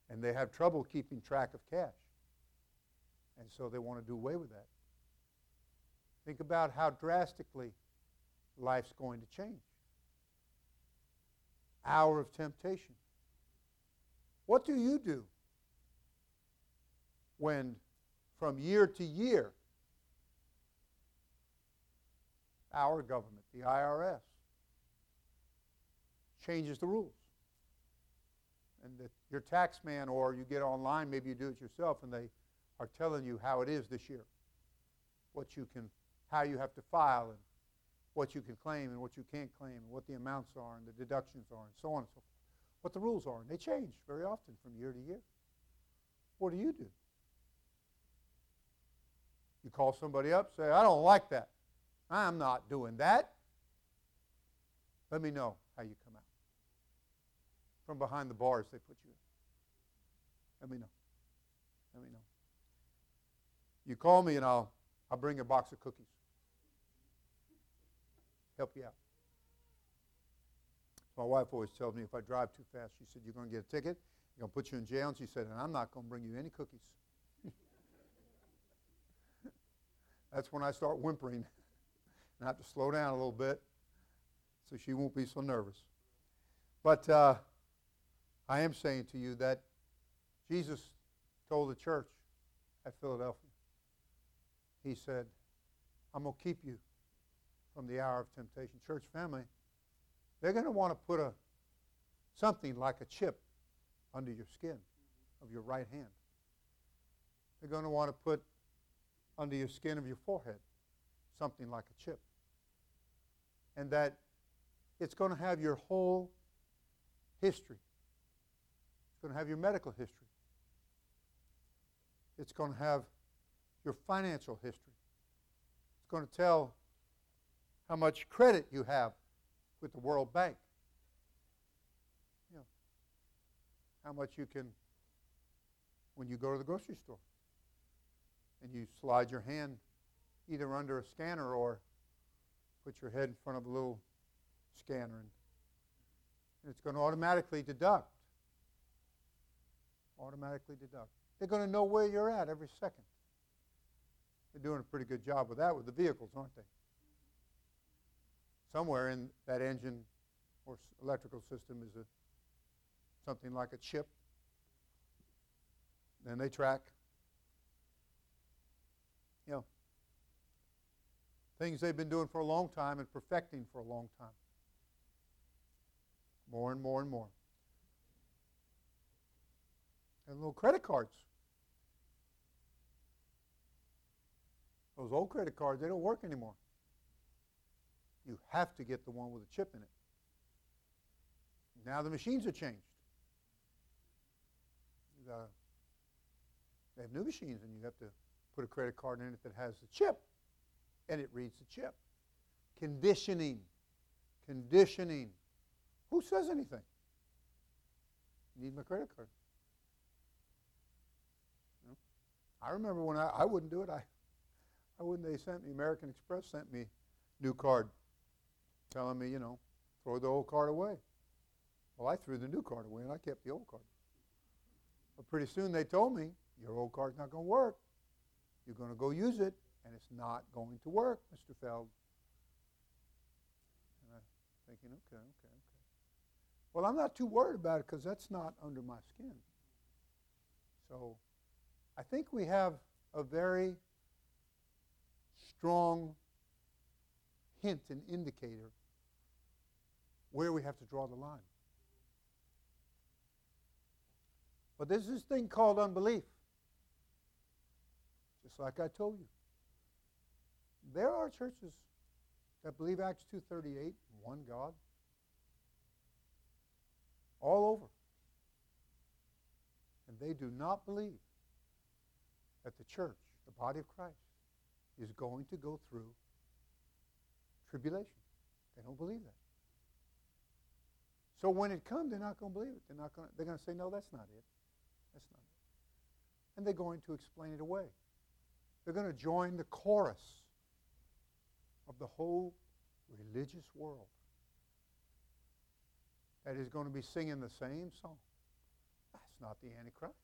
And they have trouble keeping track of cash. And so they want to do away with that. Think about how drastically life's going to change. Hour of temptation. What do you do when from year to year our government, the IRS, changes the rules? And your tax man, or you get online, maybe you do it yourself, and they are telling you how it is this year, what you can, how you have to file, and what you can claim and what you can't claim, and what the amounts are, and the deductions are, and so on and so forth. What the rules are, and they change very often from year to year. What do you do? You call somebody up, say, I don't like that. I'm not doing that. Let me know how you come out. From behind the bars they put you in. Let me know. Let me know. You call me and I'll, I'll bring a box of cookies. Help you out. My wife always tells me if I drive too fast, she said, You're going to get a ticket, you're going to put you in jail. And she said, And I'm not going to bring you any cookies. That's when I start whimpering. and I have to slow down a little bit so she won't be so nervous. But uh, I am saying to you that Jesus told the church at Philadelphia, he said, I'm going to keep you from the hour of temptation. Church family, they're going to want to put a something like a chip under your skin of your right hand. They're going to want to put under your skin of your forehead something like a chip. And that it's going to have your whole history. It's going to have your medical history. It's going to have your financial history. It's going to tell how much credit you have with the World Bank. You know, how much you can, when you go to the grocery store and you slide your hand either under a scanner or put your head in front of a little scanner and, and it's going to automatically deduct. Automatically deduct. They're going to know where you're at every second. They're doing a pretty good job with that with the vehicles, aren't they? Somewhere in that engine or electrical system is a something like a chip. Then they track. You know, things they've been doing for a long time and perfecting for a long time. More and more and more. And little credit cards. Those old credit cards, they don't work anymore. You have to get the one with a chip in it. Now the machines are changed. You got they have new machines, and you have to put a credit card in it that has the chip, and it reads the chip. Conditioning. Conditioning. Who says anything? Need my credit card. I remember when I, I wouldn't do it. I, I wouldn't. They sent me American Express sent me new card, telling me you know throw the old card away. Well, I threw the new card away and I kept the old card. But pretty soon they told me your old card's not going to work. You're going to go use it, and it's not going to work, Mr. Feld. And I'm thinking, okay, okay, okay. Well, I'm not too worried about it because that's not under my skin. So I think we have a very strong hint and indicator where we have to draw the line. But there's this thing called unbelief. Just like I told you. There are churches that believe Acts 2.38, one God, all over. And they do not believe that the church, the body of Christ, is going to go through tribulation. They don't believe that. So when it comes, they're not going to believe it. They're not going. They're going to say, "No, that's not it. That's not it." And they're going to explain it away. They're going to join the chorus of the whole religious world that is going to be singing the same song. That's not the Antichrist.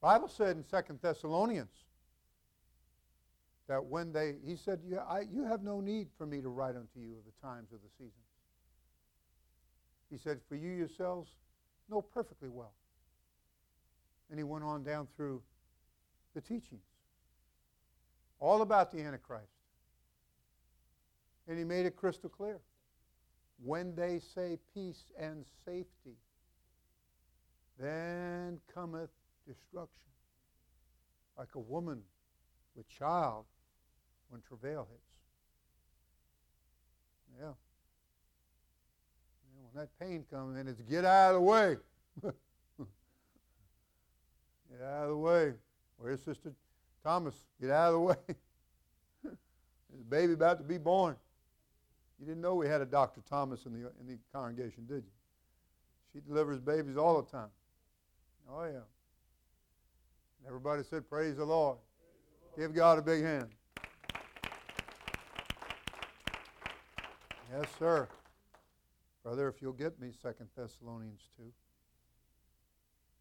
Bible said in Second Thessalonians that when they, he said, you, I, you have no need for me to write unto you of the times of the seasons. He said, for you yourselves know perfectly well. And he went on down through the teachings, all about the Antichrist. And he made it crystal clear. When they say peace and safety, then cometh destruction. Like a woman with child when travail hits. Yeah. yeah when that pain comes in, it's get out of the way. <laughs> get out of the way. Where's Sister Thomas? Get out of the <laughs> way. There's a baby about to be born. You didn't know we had a Dr. Thomas in the, in the congregation, did you? She delivers babies all the time. Oh, yeah. Everybody said, Praise the Lord. Give God a big hand. Yes, sir. Brother, if you'll get me Second Thessalonians 2.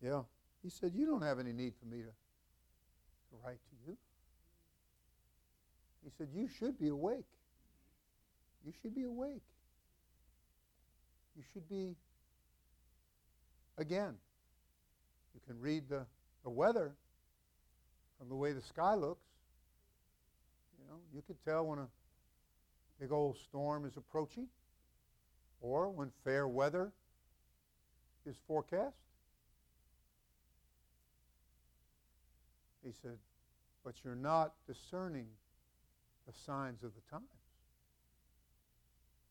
Yeah. He said, You don't have any need for me to, to write. He said, You should be awake. You should be awake. You should be, again, you can read the, the weather from the way the sky looks. You know, you could tell when a big old storm is approaching or when fair weather is forecast. He said, but you're not discerning the signs of the times.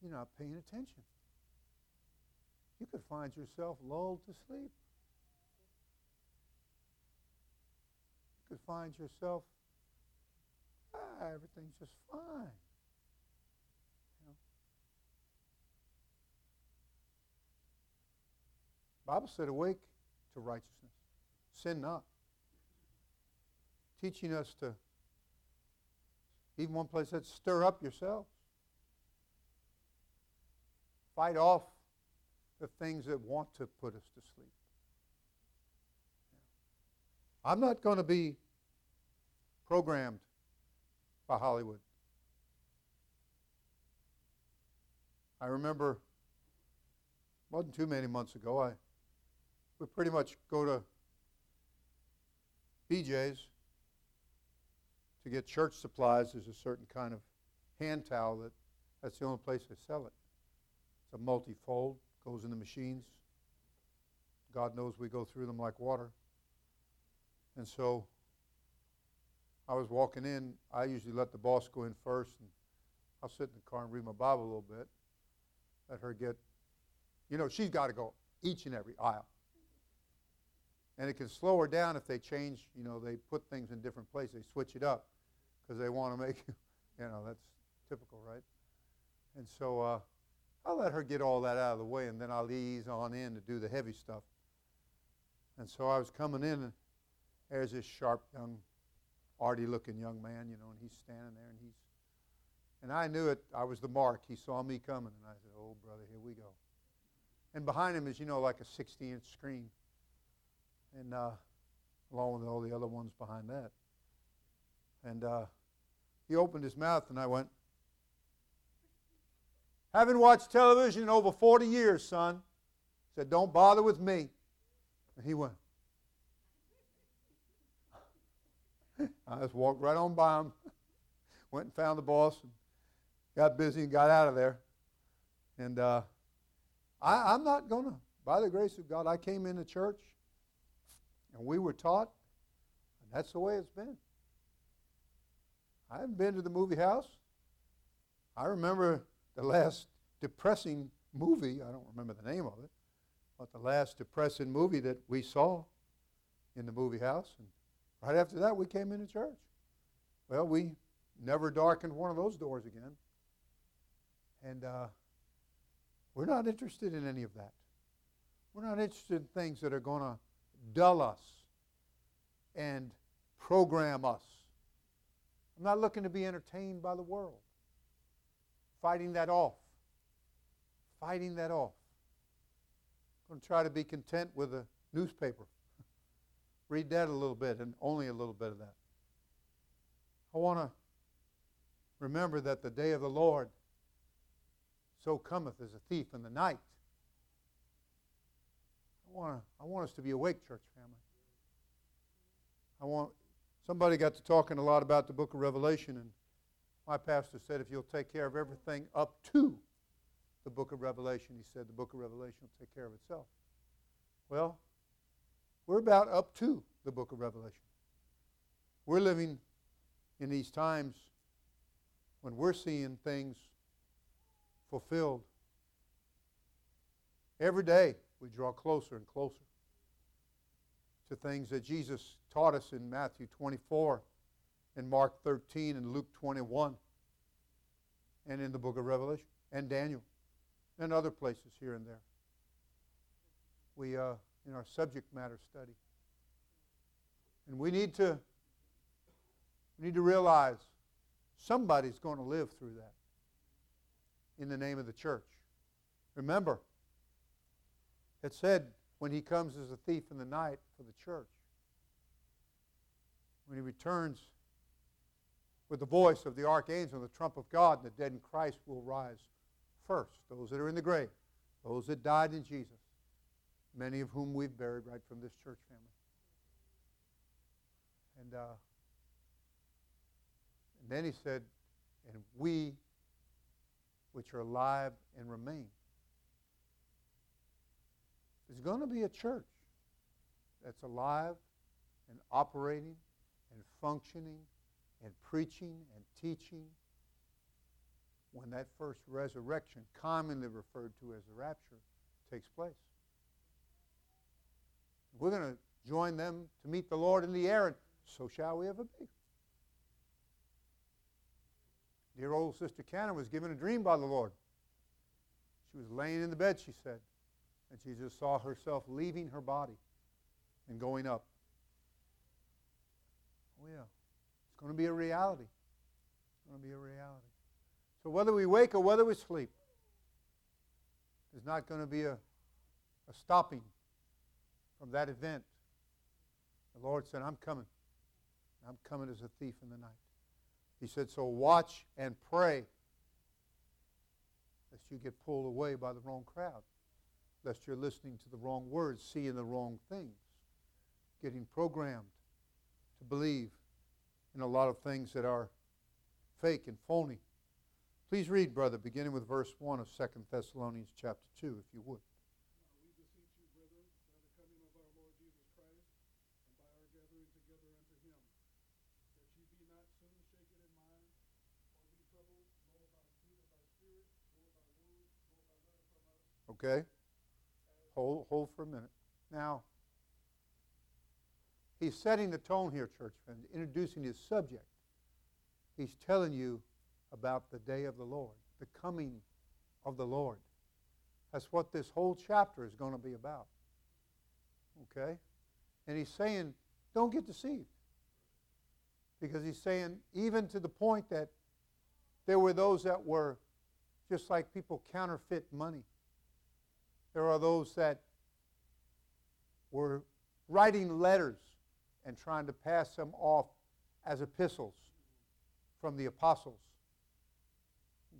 You're not paying attention. You could find yourself lulled to sleep. You could find yourself, ah, everything's just fine. Bible said, awake to righteousness. Sin not. Teaching us to, even one place said, stir up yourselves. Fight off the things that want to put us to sleep. I'm not going to be programmed by Hollywood. I remember, wasn't too many months ago, I would pretty much go to BJ's to get church supplies. There's a certain kind of hand towel that that's the only place they sell it. It's a multi-fold, goes in the machines. God knows we go through them like water. And so I was walking in. I usually let the boss go in first, and I'll sit in the car and read my Bible a little bit. Let her get, you know, she's got to go each and every aisle. And it can slow her down if they change, you know, they put things in different places. They switch it up because they want to make, you <laughs> you know, that's typical, right? And so uh, I'll let her get all that out of the way, and then I'll ease on in to do the heavy stuff. And so I was coming in, and there's this sharp, young, arty-looking young man, you know, and he's standing there, and he's, and I knew it. I was the mark. He saw me coming, and I said, "Oh, brother, here we go." And behind him is, you know, like a 60-inch screen and uh, along with all the other ones behind that. And uh, he opened his mouth, and I went, Haven't watched television in over 40 years, son. He said, Don't bother with me. And he went, <laughs> I just walked right on by him, <laughs> went and found the boss, and got busy and got out of there. And uh, I, I'm not going to, by the grace of God, I came into church and we were taught, and that's the way it's been. I haven't been to the movie house. I remember the last depressing movie, I don't remember the name of it, but the last depressing movie that we saw in the movie house. And right after that, we came into church. Well, we never darkened one of those doors again. And uh, we're not interested in any of that. We're not interested in things that are going to dull us and program us. I'm not looking to be entertained by the world. Fighting that off. Fighting that off. I'm going to try to be content with a newspaper. <laughs> Read that a little bit and only a little bit of that. I want to remember that the day of the Lord so cometh as a thief in the night. I want, to, I want us to be awake, church family. I want somebody got to talking a lot about the book of Revelation, and my pastor said if you'll take care of everything up to the book of Revelation, he said the book of Revelation will take care of itself. Well, we're about up to the book of Revelation. We're living in these times when we're seeing things fulfilled every day we draw closer and closer to things that Jesus taught us in Matthew 24, and Mark 13, and Luke 21, and in the book of Revelation, and Daniel, and other places here and there. We, uh, in our subject matter study. And we need to, we need to realize somebody's going to live through that in the name of the church. Remember, it said, when he comes as a thief in the night for the church, when he returns with the voice of the archangel and the trump of God, and the dead in Christ will rise first. Those that are in the grave, those that died in Jesus, many of whom we've buried right from this church family. And, uh, and then he said, and we which are alive and remain there's going to be a church that's alive and operating and functioning and preaching and teaching when that first resurrection, commonly referred to as the rapture, takes place. We're going to join them to meet the Lord in the air, and so shall we ever be. Dear old Sister Cannon was given a dream by the Lord. She was laying in the bed, she said, and she just saw herself leaving her body and going up. Oh, yeah. It's going to be a reality. It's going to be a reality. So whether we wake or whether we sleep, there's not going to be a, a stopping from that event. The Lord said, I'm coming. I'm coming as a thief in the night. He said, so watch and pray lest you get pulled away by the wrong crowd, lest you're listening to the wrong words, seeing the wrong things, getting programmed to believe in a lot of things that are fake and phony. Please read, brother, beginning with verse 1 of 2 Thessalonians chapter 2, if you would. Okay? Hold, hold for a minute. Now, he's setting the tone here, church friends, introducing his subject. He's telling you about the day of the Lord, the coming of the Lord. That's what this whole chapter is going to be about. Okay? And he's saying, don't get deceived. Because he's saying, even to the point that there were those that were just like people counterfeit money. There are those that were writing letters and trying to pass them off as epistles from the apostles.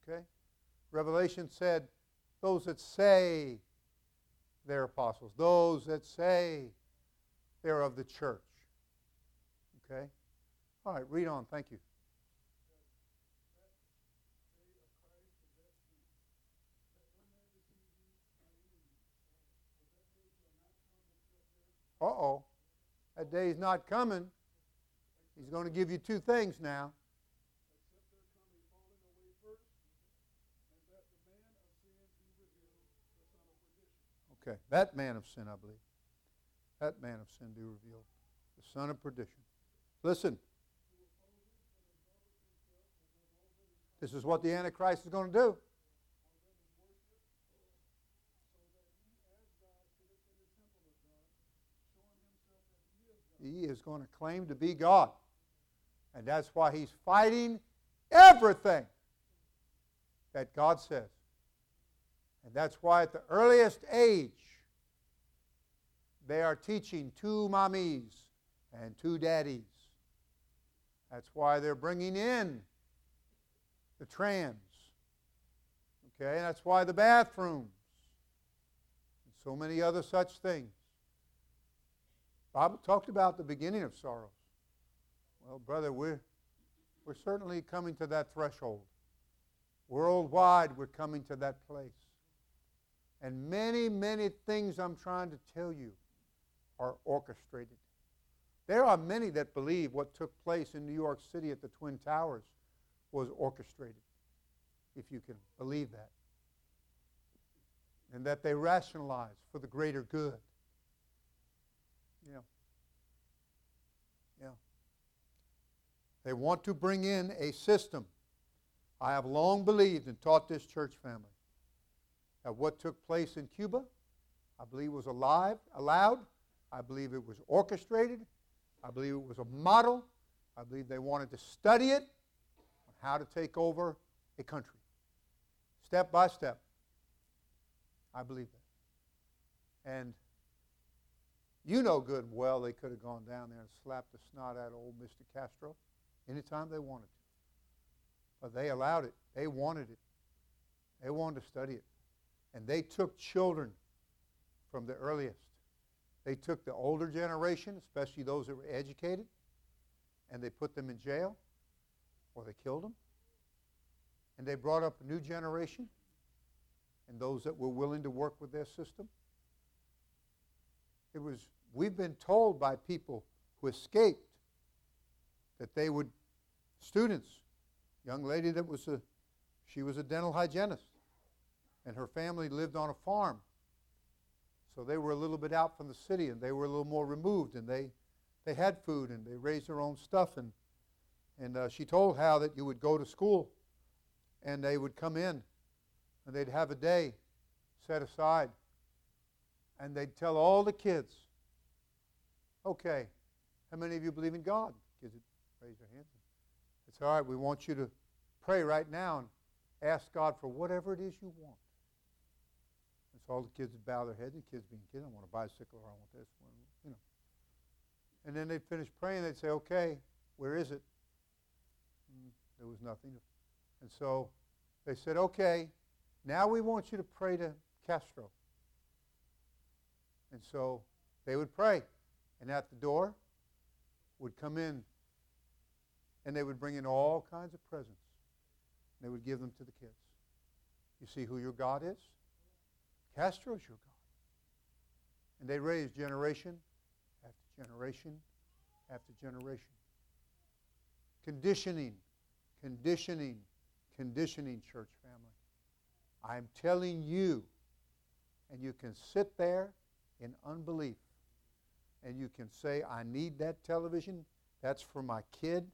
Okay? Revelation said, those that say they're apostles, those that say they're of the church. Okay? All right, read on. Thank you. Uh oh. That day is not coming. He's going to give you two things now. Okay, that man of sin, I believe. That man of sin be revealed. The son of perdition. Listen. This is what the Antichrist is going to do. He is going to claim to be God. And that's why he's fighting everything that God says. And that's why at the earliest age, they are teaching two mommies and two daddies. That's why they're bringing in the trans. Okay, and that's why the bathrooms and so many other such things. Bob talked about the beginning of sorrows. Well, brother, we're, we're certainly coming to that threshold. Worldwide, we're coming to that place. And many, many things I'm trying to tell you are orchestrated. There are many that believe what took place in New York City at the Twin Towers was orchestrated, if you can believe that. And that they rationalize for the greater good. Yeah. Yeah. They want to bring in a system. I have long believed and taught this church family that what took place in Cuba, I believe was alive, allowed. I believe it was orchestrated. I believe it was a model. I believe they wanted to study it on how to take over a country. Step by step. I believe that. And you know good and well they could have gone down there and slapped the snot out of old Mr. Castro anytime they wanted to. But they allowed it. They wanted it. They wanted to study it. And they took children from the earliest. They took the older generation, especially those that were educated, and they put them in jail or they killed them. And they brought up a new generation and those that were willing to work with their system. It was We've been told by people who escaped that they would, students, young lady that was a, she was a dental hygienist, and her family lived on a farm. So they were a little bit out from the city, and they were a little more removed, and they, they had food, and they raised their own stuff, and and uh, she told how that you would go to school, and they would come in, and they'd have a day set aside, and they'd tell all the kids, "Okay, how many of you believe in God?" Kids raise your hands. It's all right. We want you to pray right now and ask God for whatever it is you want. And so all the kids bow their heads. The kids being kids, I want a bicycle, or I want this, one, you know. And then they'd finish praying. They'd say, "Okay, where is it?" Mm, there was nothing. And so they said, okay, now we want you to pray to Castro. And so they would pray. And at the door would come in and they would bring in all kinds of presents. They would give them to the kids. You see who your God is? Castro is your God. And they raised generation after generation after generation. Conditioning Conditioning, conditioning, church family. I'm telling you, and you can sit there in unbelief and you can say, I need that television. That's for my kid,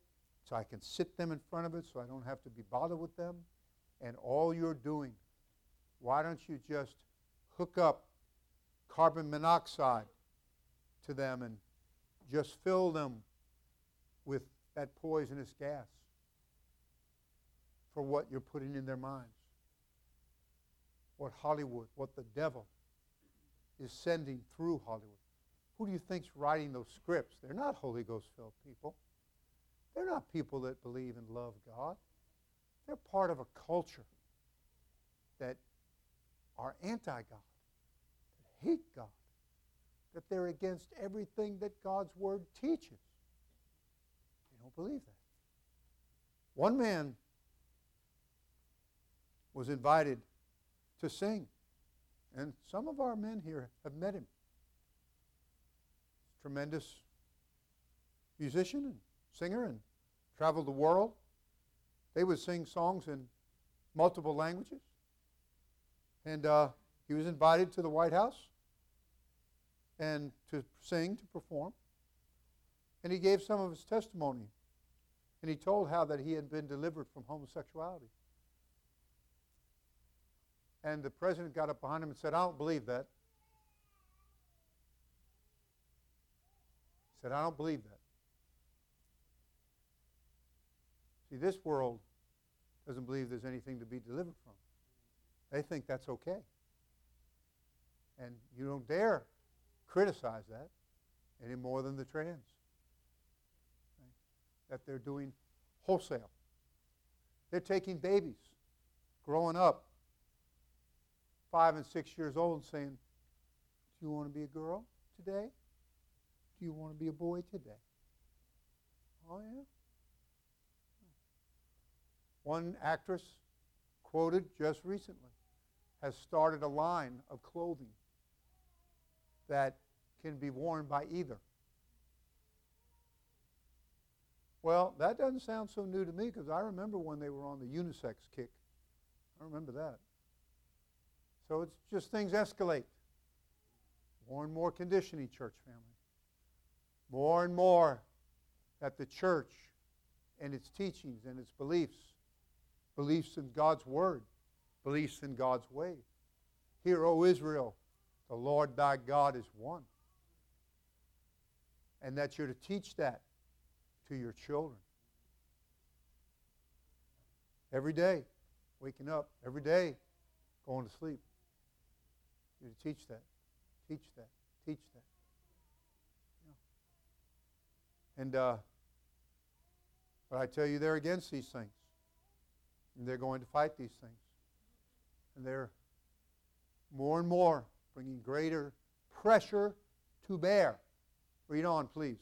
so I can sit them in front of it so I don't have to be bothered with them. And all you're doing, why don't you just hook up carbon monoxide to them and just fill them with that poisonous gas? for what you're putting in their minds. What Hollywood, what the devil is sending through Hollywood. Who do you think's writing those scripts? They're not Holy Ghost filled people. They're not people that believe and love God. They're part of a culture that are anti God, that hate God, that they're against everything that God's Word teaches. They don't believe that. One man was invited to sing. And some of our men here have met him. Tremendous musician and singer and traveled the world. They would sing songs in multiple languages. And uh, he was invited to the White House and to sing, to perform. And he gave some of his testimony. And he told how that he had been delivered from homosexuality. And the president got up behind him and said, I don't believe that. Said, I don't believe that. See, this world doesn't believe there's anything to be delivered from. They think that's okay. And you don't dare criticize that any more than the trans. Right? That they're doing wholesale. They're taking babies, growing up, five and six years old and saying, Do you want to be a girl today? You want to be a boy today? Oh, yeah. One actress quoted just recently has started a line of clothing that can be worn by either. Well, that doesn't sound so new to me because I remember when they were on the unisex kick. I remember that. So it's just things escalate. More and more conditioning, church family. More and more that the church and its teachings and its beliefs, beliefs in God's word, beliefs in God's way. Hear, O Israel, the Lord thy God is one. And that you're to teach that to your children. Every day, waking up, every day, going to sleep. You're to teach that, teach that, teach that. And uh, but I tell you, they're against these things, and they're going to fight these things, and they're more and more bringing greater pressure to bear. Read on, please.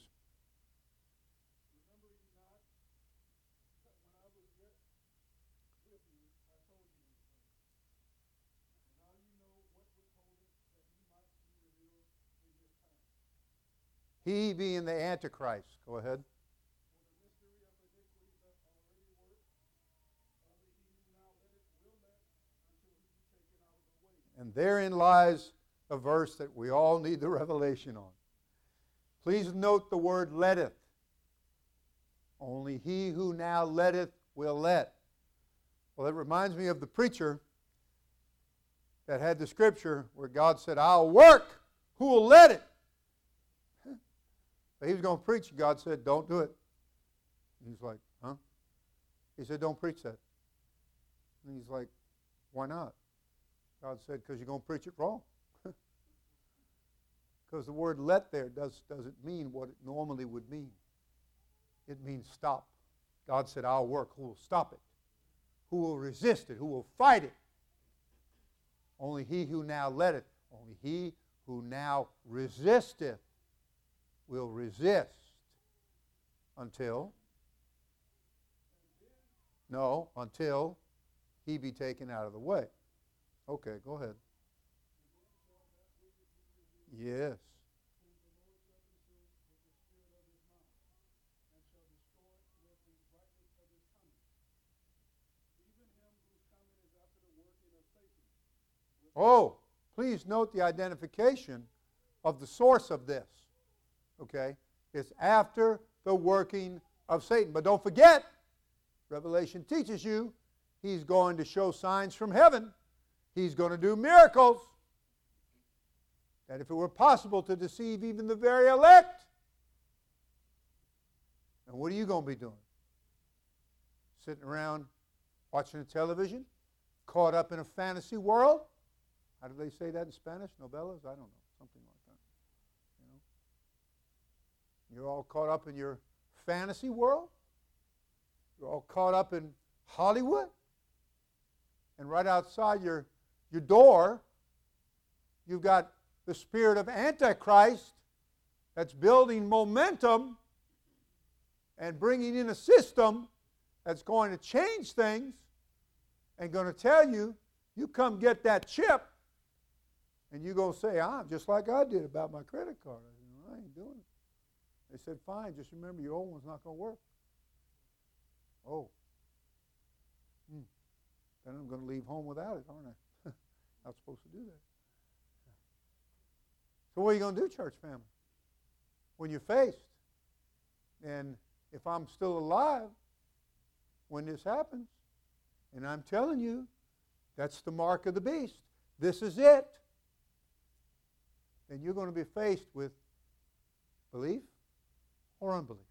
He being the Antichrist. Go ahead. And therein lies a verse that we all need the revelation on. Please note the word letteth. Only he who now letteth will let. Well, it reminds me of the preacher that had the scripture where God said, I'll work. Who will let it? He was going to preach, and God said, Don't do it. He's like, Huh? He said, Don't preach that. And he's like, Why not? God said, Because you're going to preach it wrong. <laughs> Because the word let there does, doesn't mean what it normally would mean. It means stop. God said, I'll work. Who will stop it? Who will resist it? Who will fight it? Only he who now let it. only he who now resisteth will resist until, no, until he be taken out of the way. Okay, go ahead. Yes. Oh, please note the identification of the source of this. Okay? It's after the working of Satan. But don't forget, Revelation teaches you he's going to show signs from heaven, he's going to do miracles. That if it were possible to deceive even the very elect, and what are you going to be doing? Sitting around watching the television, caught up in a fantasy world? How do they say that in Spanish? Novelas? I don't know. Something like that. You know? You're all caught up in your fantasy world. You're all caught up in Hollywood. And right outside your, your door, you've got the spirit of Antichrist that's building momentum and bringing in a system that's going to change things and going to tell you, you come get that chip and you go say, I'm just like I did about my credit card. I, I ain't doing it. They said, fine, just remember your old one's not going to work. Oh. Hmm. Then I'm going to leave home without it, aren't I? <laughs> not supposed to do that. So what are you going to do, church family? When you're faced, and if I'm still alive when this happens, and I'm telling you, that's the mark of the beast. This is it then you're going to be faced with belief or unbelief.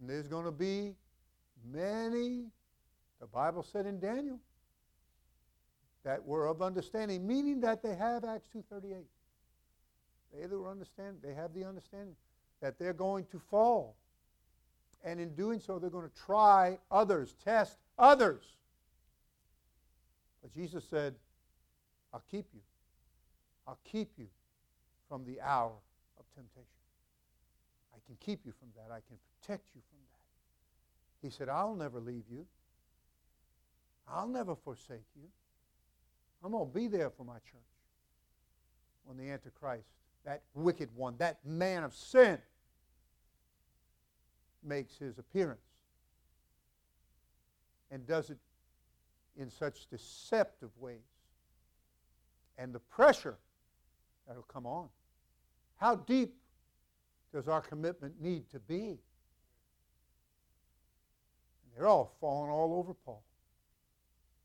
And there's going to be many, the Bible said in Daniel, that were of understanding, meaning that they have Acts 2.38. They either understand, they have the understanding that they're going to fall. And in doing so, they're going to try others, test others. But Jesus said, I'll keep you. I'll keep you from the hour of temptation. Can keep you from that. I can protect you from that. He said, I'll never leave you. I'll never forsake you. I'm going to be there for my church when the Antichrist, that wicked one, that man of sin, makes his appearance and does it in such deceptive ways. And the pressure that'll come on. How deep does our commitment need to be? And they're all falling all over Paul.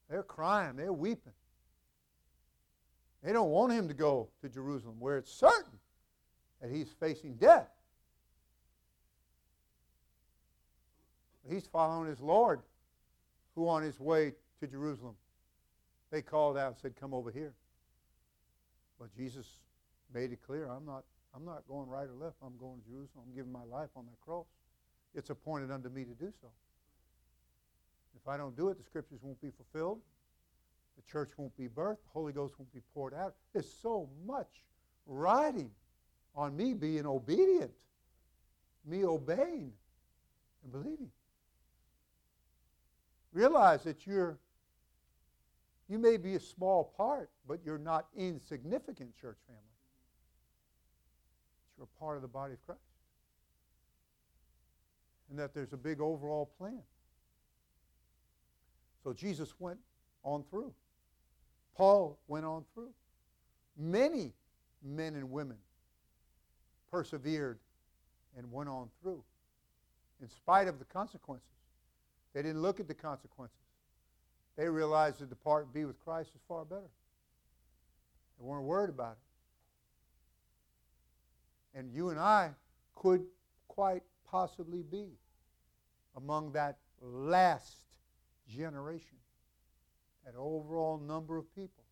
They're crying, they're weeping. They don't want him to go to Jerusalem where it's certain that he's facing death. He's following his Lord, who on his way to Jerusalem, they called out and said, Come over here. But Jesus made it clear I'm not, I'm not going right or left. I'm going to Jerusalem. I'm giving my life on that cross. It's appointed unto me to do so. If I don't do it, the scriptures won't be fulfilled. The church won't be birthed. The Holy Ghost won't be poured out. There's so much riding on me being obedient, me obeying and believing. Realize that you're you may be a small part, but you're not insignificant, church family. You're a part of the body of Christ. And that there's a big overall plan. So Jesus went on through. Paul went on through. Many men and women persevered and went on through in spite of the consequences. They didn't look at the consequences. They realized to depart and be with Christ is far better. They weren't worried about it. And you and I could quite possibly be among that last generation, that overall number of people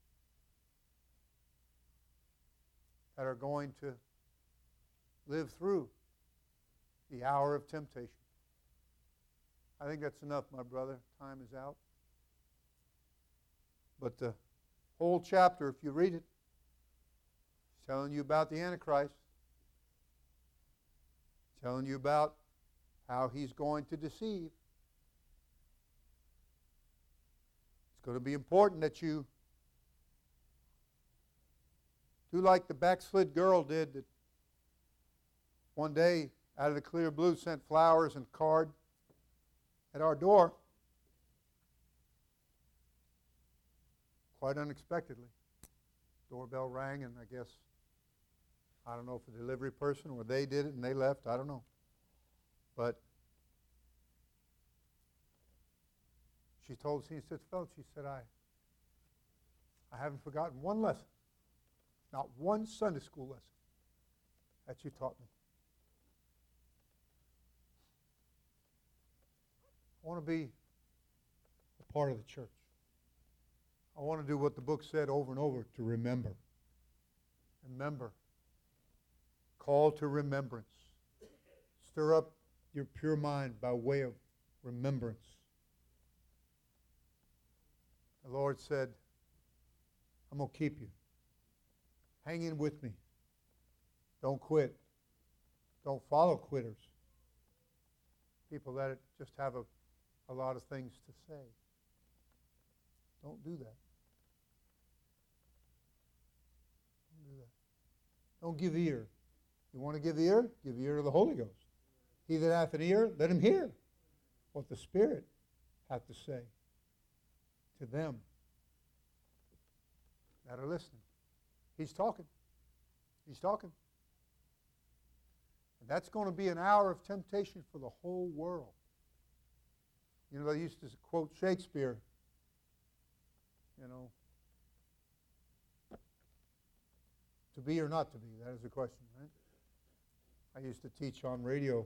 that are going to live through the hour of temptation. I think that's enough, my brother. Time is out. But the whole chapter, if you read it, it's telling you about the Antichrist, telling you about how he's going to deceive. It's going to be important that you do like the backslid girl did that one day out of the clear blue sent flowers and card at our door quite unexpectedly. Doorbell rang, and I guess, I don't know if a delivery person or they did it and they left. I don't know. But she told Senior Sitzfeld, she said, I, I haven't forgotten one lesson, not one Sunday school lesson that you taught me. I want to be a part of the church. I want to do what the book said over and over to remember. Remember. Call to remembrance. Stir up your pure mind by way of remembrance. The Lord said, I'm going to keep you. Hang in with me. Don't quit. Don't follow quitters. People that just have a a lot of things to say. Don't do that. Don't do that. Don't give ear. You want to give ear? Give ear to the Holy Ghost. He that hath an ear, let him hear what the Spirit hath to say to them that are listening. He's talking. He's talking. And that's going to be an hour of temptation for the whole world. You know, they used to quote Shakespeare, you know, to be or not to be. That is the question, right? I used to teach on radio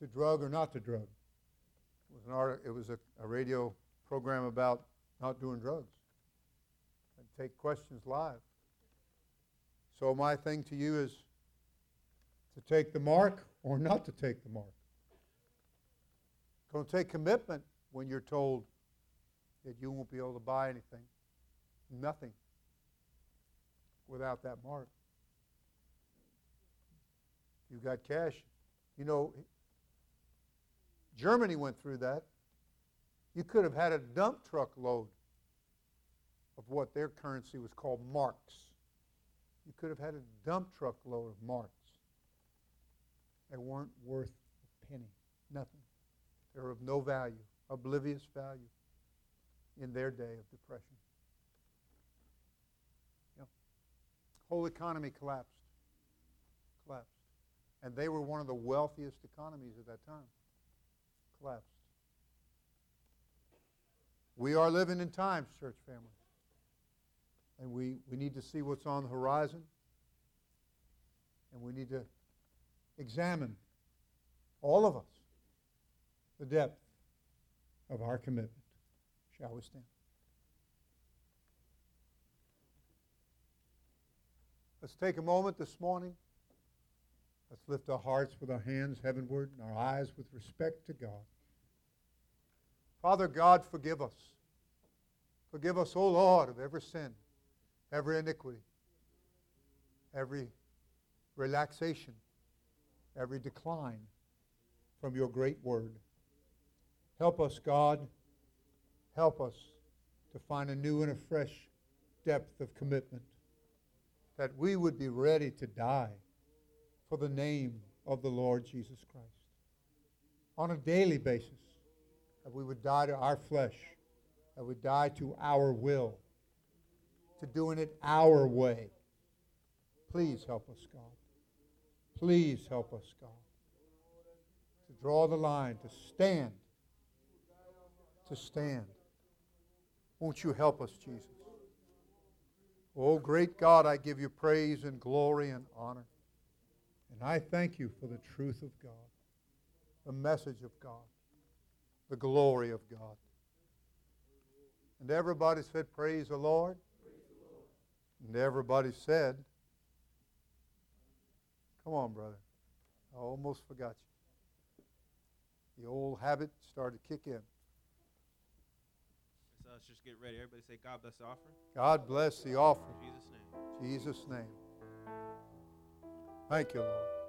to drug or not to drug. It was, an art, it was a, a radio program about not doing drugs. I'd take questions live. So my thing to you is to take the mark or not to take the mark. It's Going to take commitment when you're told that you won't be able to buy anything, nothing, without that mark. You got cash. You know, Germany went through that. You could have had a dump truck load of what their currency was called marks. You could have had a dump truck load of marks. They weren't worth a penny, nothing. They were of no value, oblivious value in their day of depression. Yeah. Whole economy collapsed. Collapsed. And they were one of the wealthiest economies at that time. Collapsed. We are living in times, church family. And we, we need to see what's on the horizon. And we need to examine, all of us, the depth of our commitment. Shall we stand? Let's take a moment this morning. Let's lift our hearts with our hands heavenward and our eyes with respect to God. Father God, forgive us. Forgive us, O Lord, of every sin, every iniquity, every relaxation, every decline from your great word. Help us, God. Help us to find a new and a fresh depth of commitment. That we would be ready to die for the name of the Lord Jesus Christ. On a daily basis, that we would die to our flesh, that we die to our will, to doing it our way. Please help us, God. Please help us, God, to draw the line, to stand, to stand. Won't you help us, Jesus? Oh, great God, I give you praise and glory and honor. And I thank you for the truth of God, the message of God, the glory of God. And everybody said, Praise the Lord. And everybody said, Come on, brother. I almost forgot you. The old habit started to kick in. So let's just get ready. Everybody say, God bless the offering. God bless the offering. In Jesus' name. Jesus' name. Thank you, Lord.